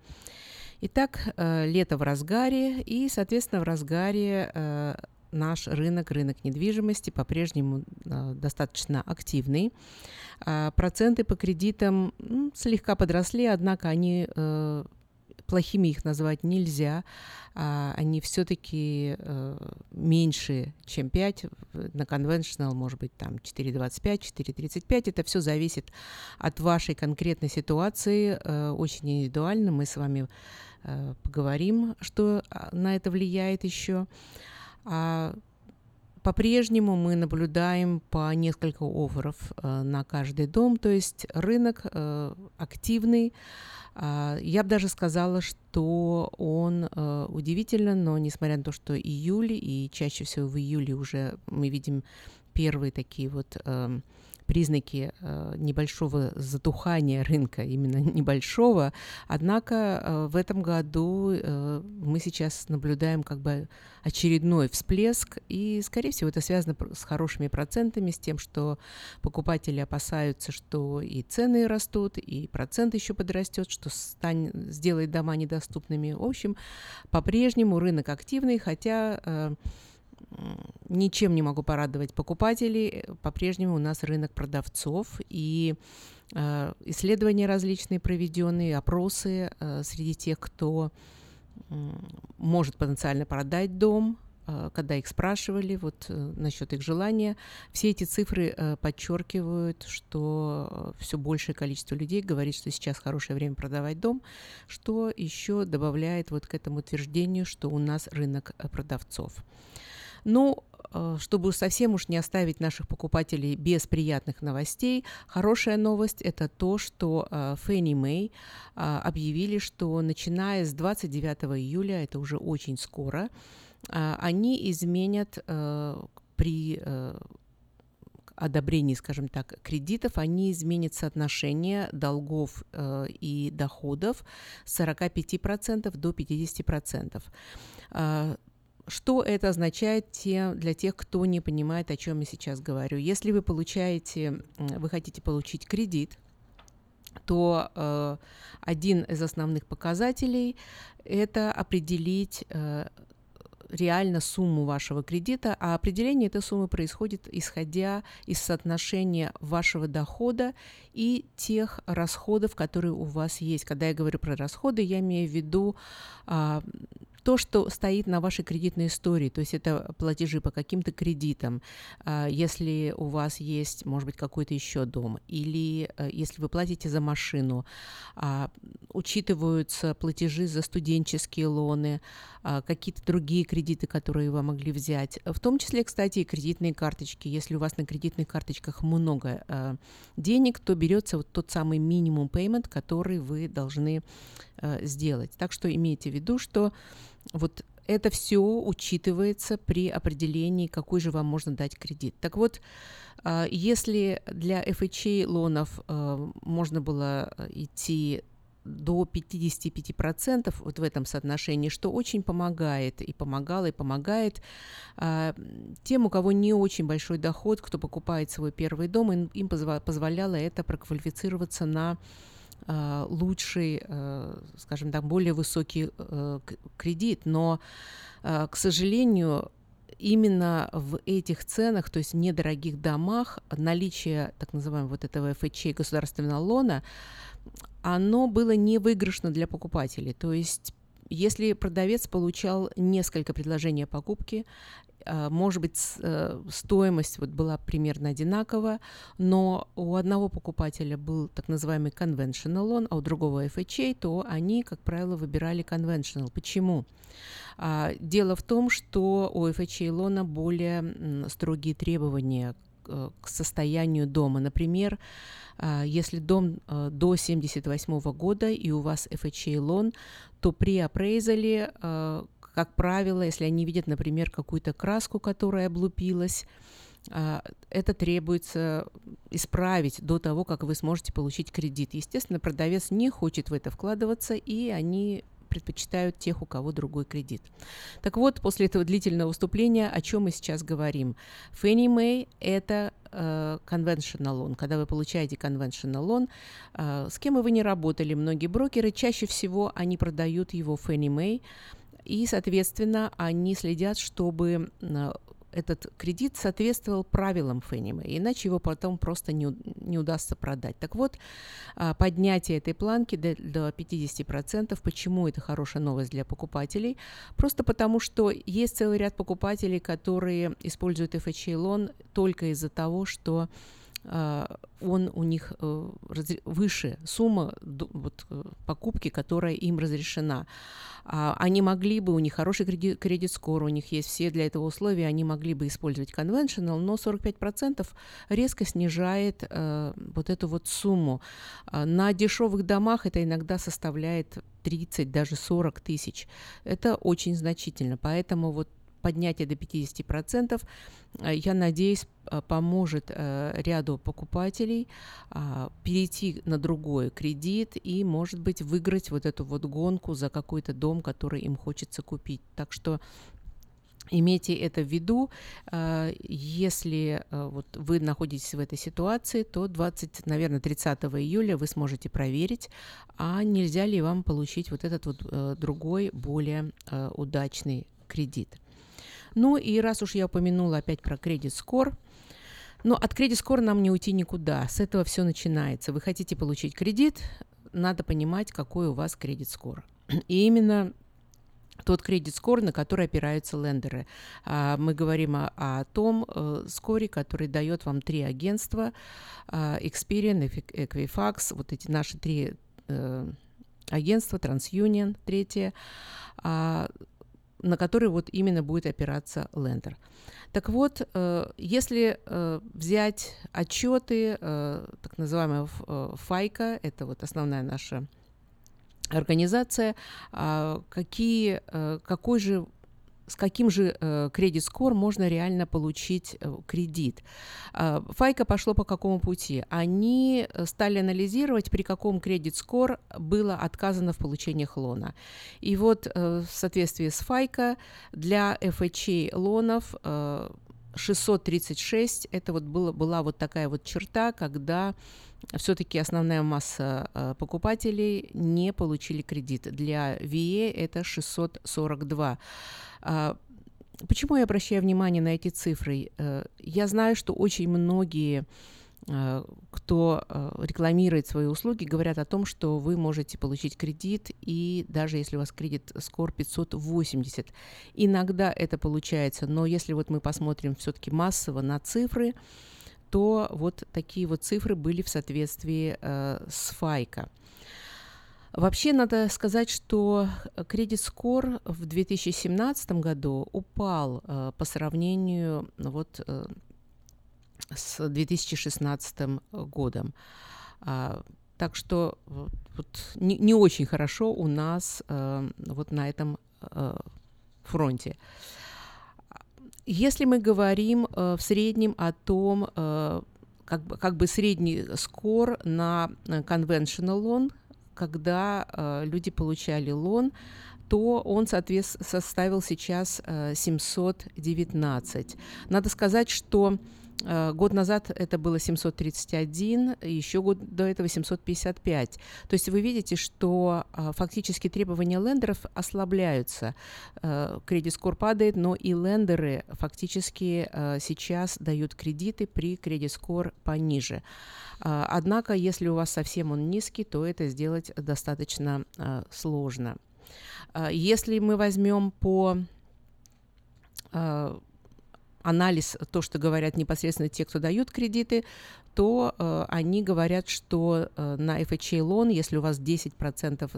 Итак, э, лето в разгаре, и, соответственно, в разгаре э, наш рынок, рынок недвижимости по-прежнему э, достаточно активный. А проценты по кредитам слегка подросли, однако они э, плохими их назвать нельзя. А, они все-таки э, меньше, чем 5. На conventional может быть там 4,25, 4,35. Это все зависит от вашей конкретной ситуации, э, очень индивидуально. Мы с вами поговорим, что а, на это влияет еще. А по-прежнему мы наблюдаем по несколько офферов э, на каждый дом, то есть рынок э, активный. А, я бы даже сказала, что он э, удивительно, но несмотря на то, что июль, и чаще всего в июле уже мы видим первые такие вот эм, признаки э, небольшого затухания рынка, именно небольшого. Однако э, в этом году э, мы сейчас наблюдаем как бы очередной всплеск, и, скорее всего, это связано с хорошими процентами, с тем, что покупатели опасаются, что и цены растут, и процент еще подрастет, что стань, сделает дома недоступными. В общем, по-прежнему рынок активный, хотя ничем не могу порадовать покупателей. По-прежнему у нас рынок продавцов и э, исследования различные проведенные, опросы э, среди тех, кто может потенциально продать дом, э, когда их спрашивали вот насчет их желания, все эти цифры подчеркивают, что все большее количество людей говорит, что сейчас хорошее время продавать дом, что еще добавляет вот к этому утверждению, что у нас рынок продавцов. Ну, э, чтобы совсем уж не оставить наших покупателей без приятных новостей, хорошая новость – это то, что э, Фенни Мэй э, объявили, что начиная с 29 июля, это уже очень скоро, они изменят при одобрении, скажем так, кредитов, они изменят соотношение долгов э, и доходов с 45% до 50%. Э, что это означает те, для тех, кто не понимает, о чем я сейчас говорю? Если вы получаете, вы хотите получить кредит, то э, один из основных показателей это определить э, реально сумму вашего кредита, а определение этой суммы происходит исходя из соотношения вашего дохода и тех расходов, которые у вас есть. Когда я говорю про расходы, я имею в виду а, то, что стоит на вашей кредитной истории, то есть это платежи по каким-то кредитам, а, если у вас есть, может быть, какой-то еще дом, или э, если вы платите за машину, а, учитываются платежи за студенческие лоны, а, какие-то другие кредиты, которые вы могли взять, в том числе, кстати, и кредитные карточки. Если у вас на кредитных карточках много денег, то берется вот тот самый минимум payment, который вы должны э, сделать. Так что имейте в виду, что вот это все учитывается при определении, какой же вам можно дать кредит. Так вот, а, если для FHA лонов э, можно было идти до 55% вот в этом соотношении, что очень помогает и помогало, и помогает а, тем, у кого не очень большой доход, кто покупает свой первый дом, им, им позволяло это проквалифицироваться на а, лучший, а, скажем так, более высокий к- кредит. Но, к сожалению, именно в этих ценах, то есть в недорогих домах, наличие так называемого вот этого ФЧ государственного лона, оно было невыигрышно для покупателей. То есть если продавец получал несколько предложений о покупке, может быть, э, стоимость вот была примерно одинакова, но у одного покупателя был так называемый conventional loan, а у другого FHA, то они, как правило, выбирали conventional. Почему? А, Дело в том, что у FHA лона более строгие требования э, к состоянию дома. Например, а, если дом э, до 78 года и у вас FHA лон, то при апрейзале, как правило, если они видят, например, какую-то краску, которая облупилась, а, это требуется исправить до того, как вы сможете получить кредит. Естественно, продавец не хочет в это вкладываться, и они предпочитают тех, у кого другой кредит. Так вот, после этого длительного выступления, о чем мы сейчас говорим? Fannie Mae – это э, conventional loan. Когда вы получаете conventional loan, э, с кем вы ни работали, многие брокеры, чаще всего они продают его Fannie Mae, и, соответственно, они следят, чтобы э, этот кредит соответствовал правилам Mae, иначе его потом просто не, не удастся продать. Так вот, а, поднятие этой планки до, до 50%, почему это хорошая новость для покупателей? Просто потому, что есть целый ряд покупателей, которые используют FHA лон только из-за того, что он у них э, выше сумма вот, э, покупки, которая им разрешена. А, Они могли бы, у них хороший кредит, кредит скор, у них есть все для этого условия, они могли бы использовать conventional, но 45% резко снижает э, вот эту вот сумму. На дешевых домах это иногда составляет 30, даже 40 тысяч. Это очень значительно, поэтому вот поднятие до 50%, э, я надеюсь, э, поможет э, ряду покупателей перейти на другой кредит и, может быть, выиграть вот эту вот гонку за какой-то дом, который им хочется купить. Так что Имейте это в виду. Если вот вы находитесь в этой ситуации, то 20, наверное, 30 июля вы сможете проверить, а нельзя ли вам получить вот этот вот другой, более удачный кредит. Ну и раз уж я упомянула опять про кредит скор, но от кредит скор нам не уйти никуда. С этого все начинается. Вы хотите получить кредит, надо понимать, какой у вас кредит скор. И именно тот кредит скор, на который опираются лендеры. А, Мы говорим о, о том э, скоре, который дает вам три агентства, а, Experian, Equi- Equifax, вот эти наши три э, агентства, TransUnion, третье, а, на который вот именно будет опираться лендер. Так вот, э, если э, взять отчеты, э, так э, ФАЙКа, это вот основная наша организация, а, какие, какой же с каким же э, кредит-скор можно реально получить э, кредит. А, Файка пошло по какому пути? Они э, стали анализировать, при каком кредит-скор было отказано в получениях лона. И вот в соответствии с Файка для FHA лонов э, 636 это вот было, была вот такая вот черта, когда все-таки основная масса э, покупателей не получили кредит. Для VA это 642. А, Почему я обращаю внимание на эти цифры? Э, Я знаю, что очень многие э, кто рекламирует свои услуги, говорят о том, что вы можете получить кредит, и даже если у вас кредит скор 580. Иногда это получается, но если вот мы посмотрим все-таки массово на цифры, то вот такие вот цифры были в соответствии э, с ФАЙКа. Вообще надо сказать, что кредит-скор в 2017 году упал э, по сравнению вот, э, с 2016 годом. А, так что вот, не, не очень хорошо у нас э, вот на этом э, фронте. Если мы говорим э, в среднем о том, э, как, бы, как бы средний скор на э, conventional loan, когда э, люди получали лон, то он, соответственно, составил сейчас э, 719. Надо сказать, что год назад это было 731, и еще год до этого 755. То есть вы видите, что э, фактически требования лендеров ослабляются. Э, кредит-скор падает, но и лендеры фактически э, сейчас дают кредиты при кредит-скор пониже. Однако, если у вас совсем он низкий, то это сделать достаточно сложно. Если мы возьмем по анализ, то, что говорят непосредственно те, кто дают кредиты, то э, они говорят, что э, на FHA лон, если у вас 10%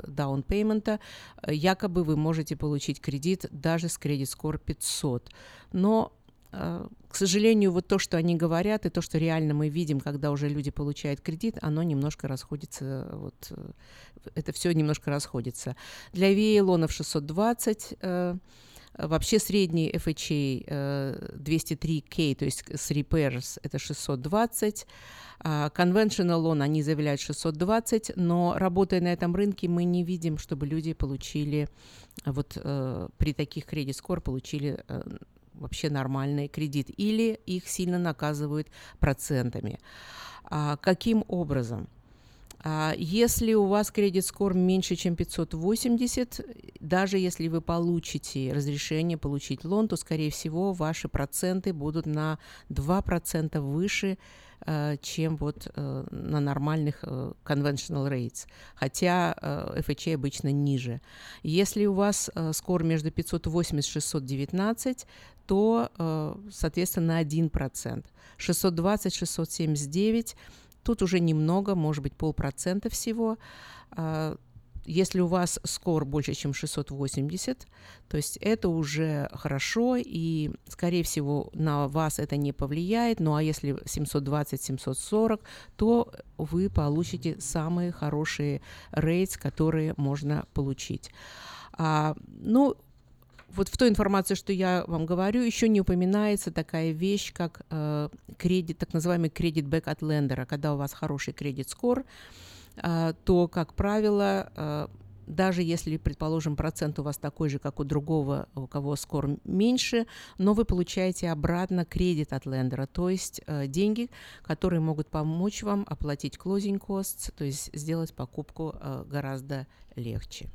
down payment, э, якобы вы можете получить кредит даже с кредит score 500. Но э, к сожалению, вот то, что они говорят, и то, что реально мы видим, когда уже люди получают кредит, оно немножко расходится, вот, э, это все немножко расходится. Для VA лонов 620, э, Вообще средний FHA э, 203K, то есть с repairs, это 620. А Conventional loan они заявляют 620, но работая на этом рынке, мы не видим, чтобы люди получили вот э, при таких кредит скор получили э, вообще нормальный кредит или их сильно наказывают процентами. А каким образом? А Если у вас кредит скор меньше, чем 580, даже если вы получите разрешение получить лон, то, скорее всего, ваши проценты будут на 2% выше, э, чем вот э, на нормальных э, conventional rates, хотя FHA обычно ниже. Если у вас скор между 580 и 619, то, соответственно, 1%. 620-679 Тут уже немного, может быть, полпроцента всего. А, если у вас скор больше, чем 680, то есть это уже хорошо, и, скорее всего, на вас это не повлияет. Ну а если 720-740, то вы получите самые хорошие рейтс, которые можно получить. А, ну, вот в той информации, что я вам говорю, еще не упоминается такая вещь, как э, кредит, так называемый кредит бэк от лендера. Когда у вас хороший кредит-скор, э, то, как правило, э, даже если, предположим, процент у вас такой же, как у другого, у кого скор меньше, но вы получаете обратно кредит от лендера, то есть э, деньги, которые могут помочь вам оплатить closing costs, то есть сделать покупку э, гораздо легче.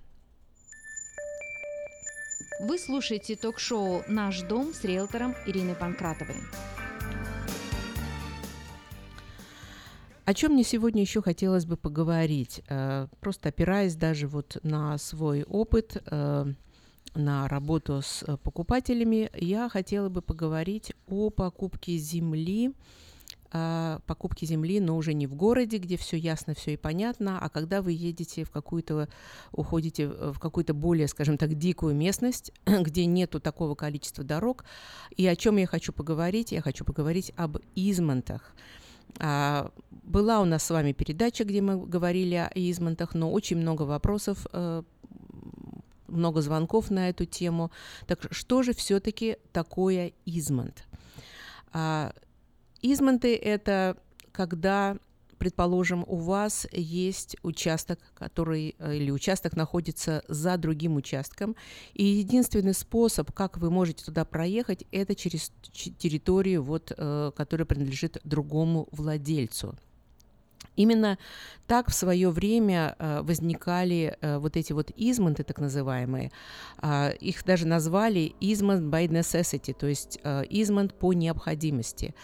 Вы слушаете ток-шоу «Наш дом» с риэлтором Ириной Панкратовой. О чем мне сегодня еще хотелось бы поговорить, э, просто опираясь даже вот на свой опыт, э, на работу с э, покупателями, я хотела бы поговорить о покупке земли, покупки земли, но уже не в городе, где все ясно, все и понятно, а когда вы едете в какую-то, уходите в какую-то более, скажем так, дикую местность, где нету такого количества дорог. И о чем я хочу поговорить? Я хочу поговорить об измонтах. А, была у нас с вами передача, где мы говорили о измонтах, но очень много вопросов э, много звонков на эту тему. Так что же все-таки такое измонт? А, Изменты – это когда предположим, у вас есть участок, который э, или участок находится за другим участком, и единственный способ, как вы можете туда проехать, это через территорию, вот, э, которая принадлежит другому владельцу. Именно так в свое время э, возникали вот эти вот измонты, так называемые. Э, их даже назвали измонт by necessity, то есть измонт по необходимости.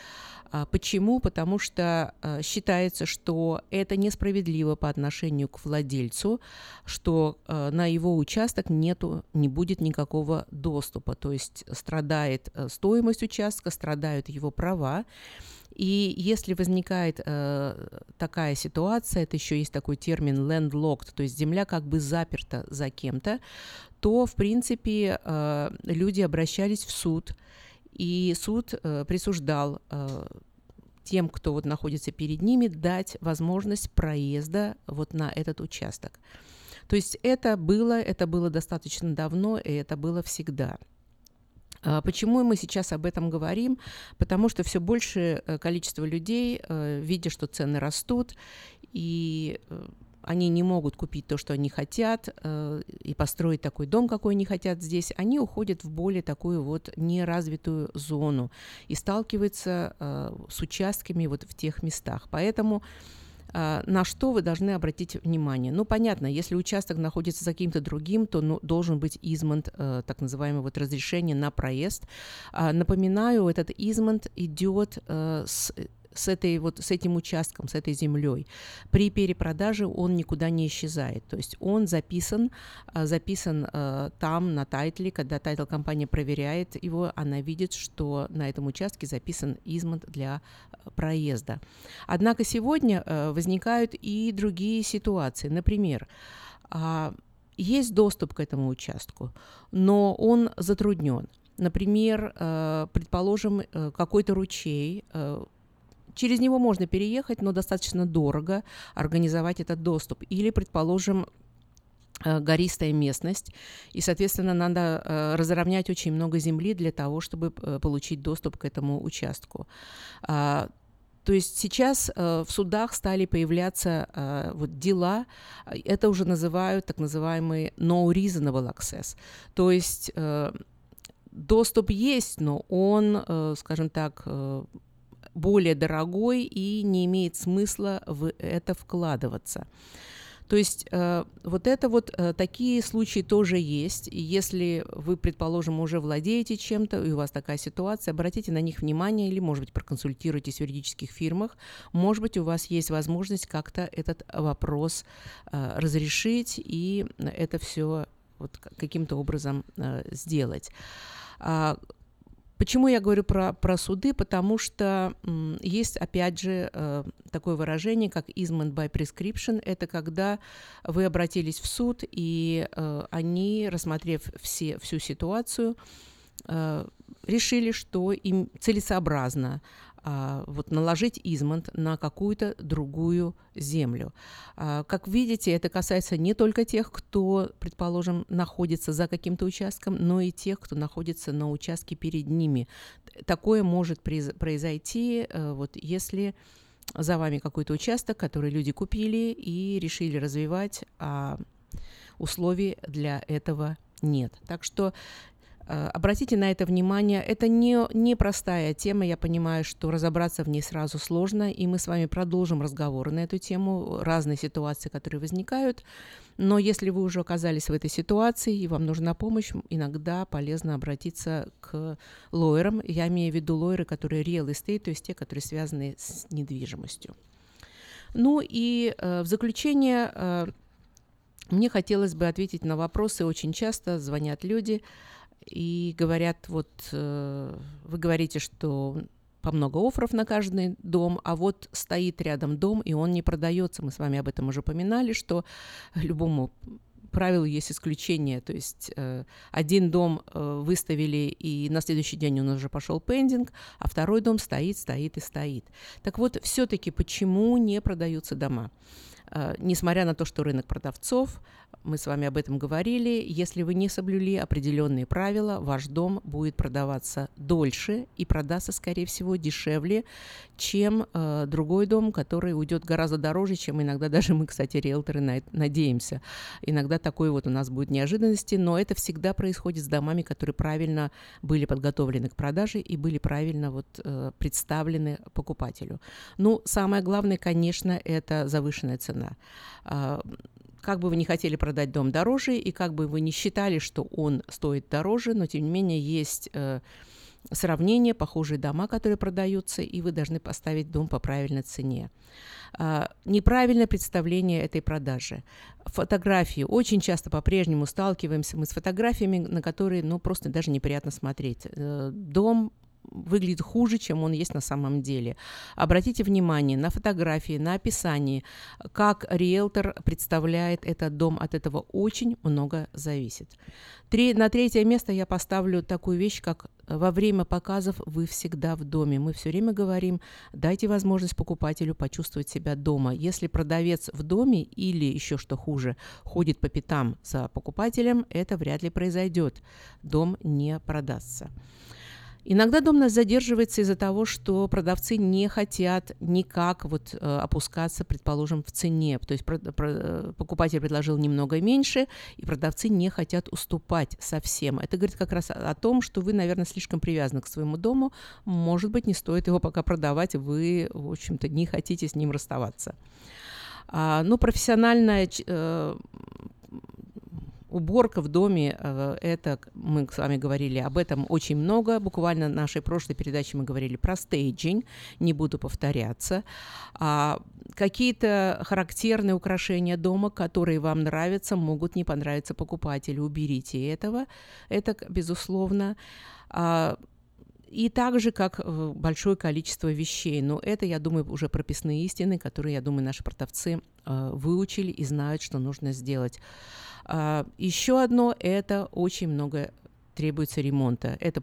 А почему? Потому что э, считается, что это несправедливо по отношению к владельцу, что э, на его участок нету, не будет никакого доступа, то есть страдает э, стоимость участка, страдают его права. И если возникает э, такая ситуация, это еще есть такой термин landlocked, то есть земля как бы заперта за кем-то, то, в принципе, э, люди обращались в суд, и суд э, присуждал э, тем, кто вот находится перед ними, дать возможность проезда вот на этот участок. То есть это было, это было достаточно давно, и это было всегда. А почему мы сейчас об этом говорим? Потому что все большее э, количество людей, э, видя, что цены растут, и э, они не могут купить то, что они хотят, э, и построить такой дом, какой они хотят здесь, они уходят в более такую вот неразвитую зону и сталкиваются э, с участками вот в тех местах. Поэтому э, на что вы должны обратить внимание? Ну, понятно, если участок находится за каким-то другим, то ну, должен быть измонт, э, так называемое вот разрешение на проезд. Э, напоминаю, этот easement идет э, с с, этой, вот, с этим участком, с этой землей. При перепродаже он никуда не исчезает. То есть он записан, а, записан а, там, на title е. Когда title -компания проверяет его, она видит, что на этом участке записан easement для а, проезда. Однако сегодня возникают и другие ситуации. Например, есть доступ к этому участку, но он затруднен. Например, предположим, э, какой-то ручей, э, через него можно переехать, но достаточно дорого организовать этот доступ. Или, предположим, э, гористая местность, и, соответственно, надо э, разровнять очень много земли для того, чтобы э, получить доступ к этому участку. А, то есть сейчас в судах стали появляться вот дела, это уже называют так называемый no reasonable access. То есть доступ есть, но он, скажем так, более дорогой и не имеет смысла в это вкладываться. То есть э, вот это вот э, такие случаи тоже есть. Если вы, предположим, уже владеете чем-то, и у вас такая ситуация, обратите на них внимание или, может быть, проконсультируйтесь в юридических фирмах. Может быть, у вас есть возможность как-то этот вопрос э, разрешить и это все вот каким-то образом э, сделать. Почему я говорю про, про суды? Потому что м, есть, опять же, э, такое выражение, как easement by prescription. Это когда вы обратились в суд, и э, они, рассмотрев все, всю ситуацию, э, решили, что им целесообразно вот наложить измонт на какую-то другую землю. А, Как видите, это касается не только тех, кто, предположим, находится за каким-то участком, но и тех, кто находится на участке перед ними. Такое может произ- произойти, э, вот, если за вами какой-то участок, который люди купили и решили развивать, а условий для этого нет. Так что Обратите на это внимание. Это не, не простая тема. Я понимаю, что разобраться в ней сразу сложно. И мы с вами продолжим разговоры на эту тему, разные ситуации, которые возникают. Но если вы уже оказались в этой ситуации и вам нужна помощь, иногда полезно обратиться к лоерам. Я имею в виду лоеры, которые real estate, то есть те, которые связаны с недвижимостью. Ну и э, в заключение э, мне хотелось бы ответить на вопросы. Очень часто звонят люди и говорят, вот э, вы говорите, что по много офферов на каждый дом, а вот стоит рядом дом, и он не продается. Мы с вами об этом уже упоминали, что любому правилу есть исключение. То есть э, один дом э, выставили, и на следующий день он уже пошел пендинг, а второй дом стоит, стоит и стоит. Так вот, все-таки почему не продаются дома? Э, несмотря на то, что рынок продавцов, мы с вами об этом говорили, если вы не соблюли определенные правила, ваш дом будет продаваться дольше и продастся, скорее всего, дешевле, чем э, другой дом, который уйдет гораздо дороже, чем иногда даже мы, кстати, риэлторы на это надеемся. Иногда такой вот у нас будет неожиданности, но это всегда происходит с домами, которые правильно были подготовлены к продаже и были правильно вот, э, представлены покупателю. Ну, самое главное, конечно, это завышенная цена. Как бы вы не хотели продать дом дороже, и как бы вы не считали, что он стоит дороже, но тем не менее есть э, сравнение, похожие дома, которые продаются, и вы должны поставить дом по правильной цене. А, неправильное представление этой продажи. Фотографии. Очень часто по-прежнему сталкиваемся мы с фотографиями, на которые ну, просто даже неприятно смотреть. Э, Дом выглядит хуже, чем он есть на самом деле. Обратите внимание на фотографии, на описание, как риэлтор представляет этот дом. От этого очень много зависит. Три, на третье место я поставлю такую вещь, как во время показов вы всегда в доме. Мы все время говорим, дайте возможность покупателю почувствовать себя дома. Если продавец в доме или еще что хуже, ходит по пятам за покупателем, это вряд ли произойдет. Дом не продастся. Иногда дом нас задерживается из-за того, что продавцы не хотят никак вот, э, опускаться, предположим, в цене. То есть покупатель предложил немного меньше, и продавцы не хотят уступать совсем. Это говорит как раз о, том, что вы, наверное, слишком привязаны к своему дому. Может быть, не стоит его пока продавать, вы, в общем-то, не хотите с ним расставаться. А, ну, профессиональная э, уборка в доме, э, это мы с вами говорили об этом очень много. Буквально в нашей прошлой передаче мы говорили про стейджинг, не буду повторяться. А, какие-то характерные украшения дома, которые вам нравятся, могут не понравиться покупателю. Уберите этого. Это, безусловно. А, и также как э, большое количество вещей. Но это, я думаю, уже прописные истины, которые, я думаю, наши продавцы э, выучили и знают, что нужно сделать. А, еще одно – это очень много требуется ремонта. Это